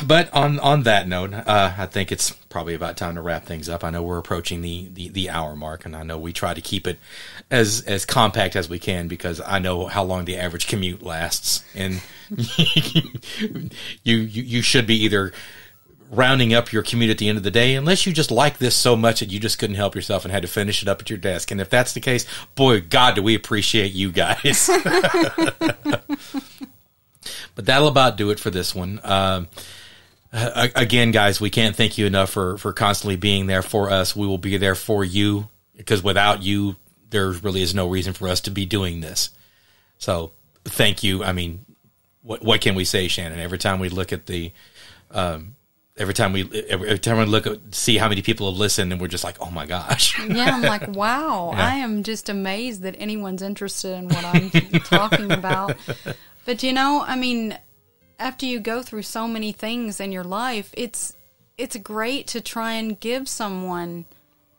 but on on that note, uh, I think it's probably about time to wrap things up. I know we're approaching the, the, the hour mark, and I know we try to keep it as as compact as we can because I know how long the average commute lasts, and [laughs] you, you you should be either rounding up your commute at the end of the day unless you just like this so much that you just couldn't help yourself and had to finish it up at your desk. And if that's the case, boy, God, do we appreciate you guys. [laughs] [laughs] but that'll about do it for this one. Um, again, guys, we can't thank you enough for, for constantly being there for us. We will be there for you because without you, there really is no reason for us to be doing this. So thank you. I mean, what what can we say, Shannon? Every time we look at the, um, every time we every, every time we look at see how many people have listened, and we're just like, oh my gosh. [laughs] Yeah, I'm like, [laughs] wow, Yeah. I am just amazed that anyone's interested in what I'm [laughs] talking about. But you know, I mean, after you go through so many things in your life, it's it's great to try and give someone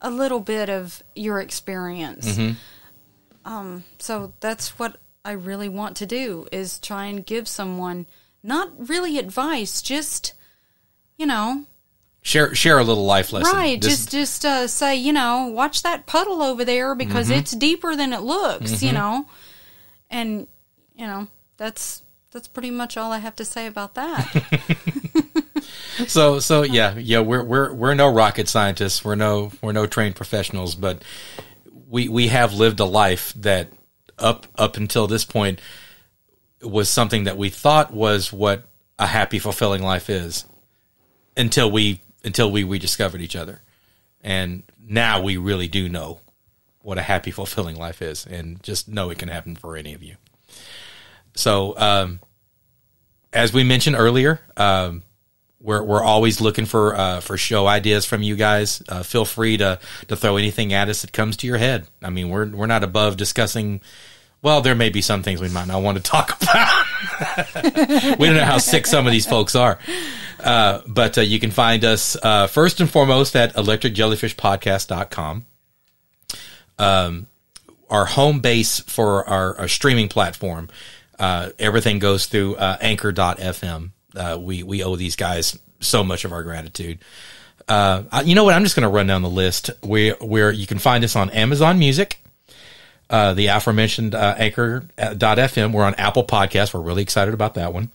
a little bit of your experience. Um, so that's what I really want to do is try and give someone not really advice, just you know, share share a little life lesson. Right. This- just just uh, say, you know, watch that puddle over there because Mm-hmm. it's deeper than it looks, you know. And you know, that's that's pretty much all I have to say about that. [laughs] so so yeah yeah we're we're we're no rocket scientists. We're no we're no trained professionals, but we we have lived a life that up up until this point was something that we thought was what a happy fulfilling life is until we until we rediscovered each other. And now we really do know what a happy fulfilling life is and just know it can happen for any of you. So um as we mentioned earlier um we're we're always looking for uh, for show ideas from you guys. Uh, feel free to to throw anything at us that comes to your head. I mean, we're we're not above discussing. Well, there may be some things we might not want to talk [laughs] about. [laughs] we don't know how sick some of these folks are, uh, but uh, you can find us uh, first and foremost at electricjellyfishpodcast.com. Um, our home base for our, our streaming platform. Uh, everything goes through Anchor.fm. Uh, we we owe these guys so much of our gratitude. Uh, I- you know what? I'm just going to run down the list where where you can find us on Amazon Music, uh, the aforementioned uh, Anchor.fm. We're on Apple Podcasts. We're really excited about that one.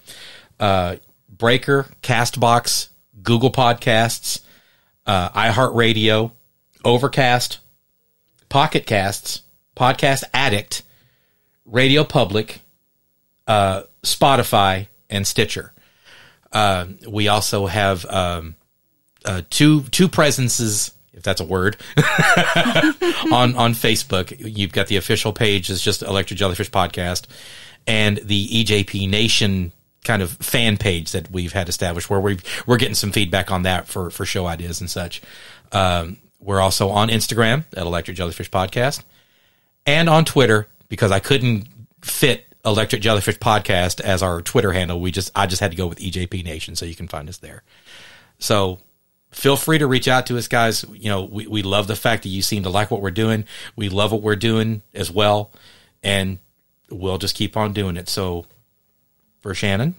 Uh, Breaker, Castbox, Google Podcasts, uh, iHeartRadio, Overcast, Pocket Casts, Podcast Addict, Radio Public, uh, Spotify, and Stitcher. Uh, we also have um, uh, two two presences, if that's a word, [laughs] on on Facebook. You've got the official page is just Electric Jellyfish Podcast, and the EJP Nation kind of fan page that we've had established where we we're getting some feedback on that for for show ideas and such. Um, we're also on Instagram at Electric Jellyfish Podcast and on Twitter because I couldn't fit Electric Jellyfish Podcast as our Twitter handle. We just I just had to go with EJP Nation, so you can find us there. So feel free to reach out to us, guys. You know, we, we love the fact that you seem to like what we're doing. We love what we're doing as well, and we'll just keep on doing it. So for Shannon,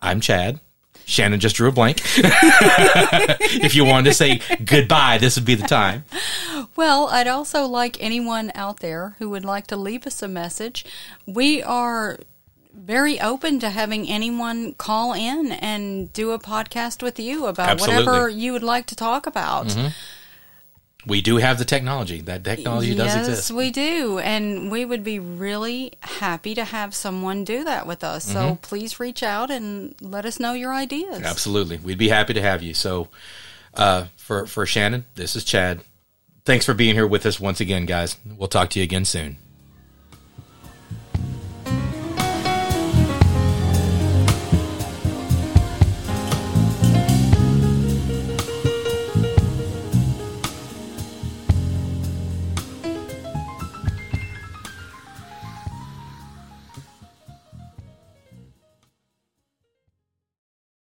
I'm Chad. Shannon just drew a blank. [laughs] if you wanted to say goodbye, this would be the time. Well, I'd also like anyone out there who would like to leave us a message. We are very open to having anyone call in and do a podcast with you about Absolutely. whatever you would like to talk about. Mm-hmm. We do have the technology. That technology does exist. yes, we do. And we would be really happy to have someone do that with us. So Mm-hmm. please reach out and let us know your ideas. Absolutely. We'd be happy to have you. So, uh, for, for Shannon, this is Chad. Thanks for being here with us once again, guys. We'll talk to you again soon.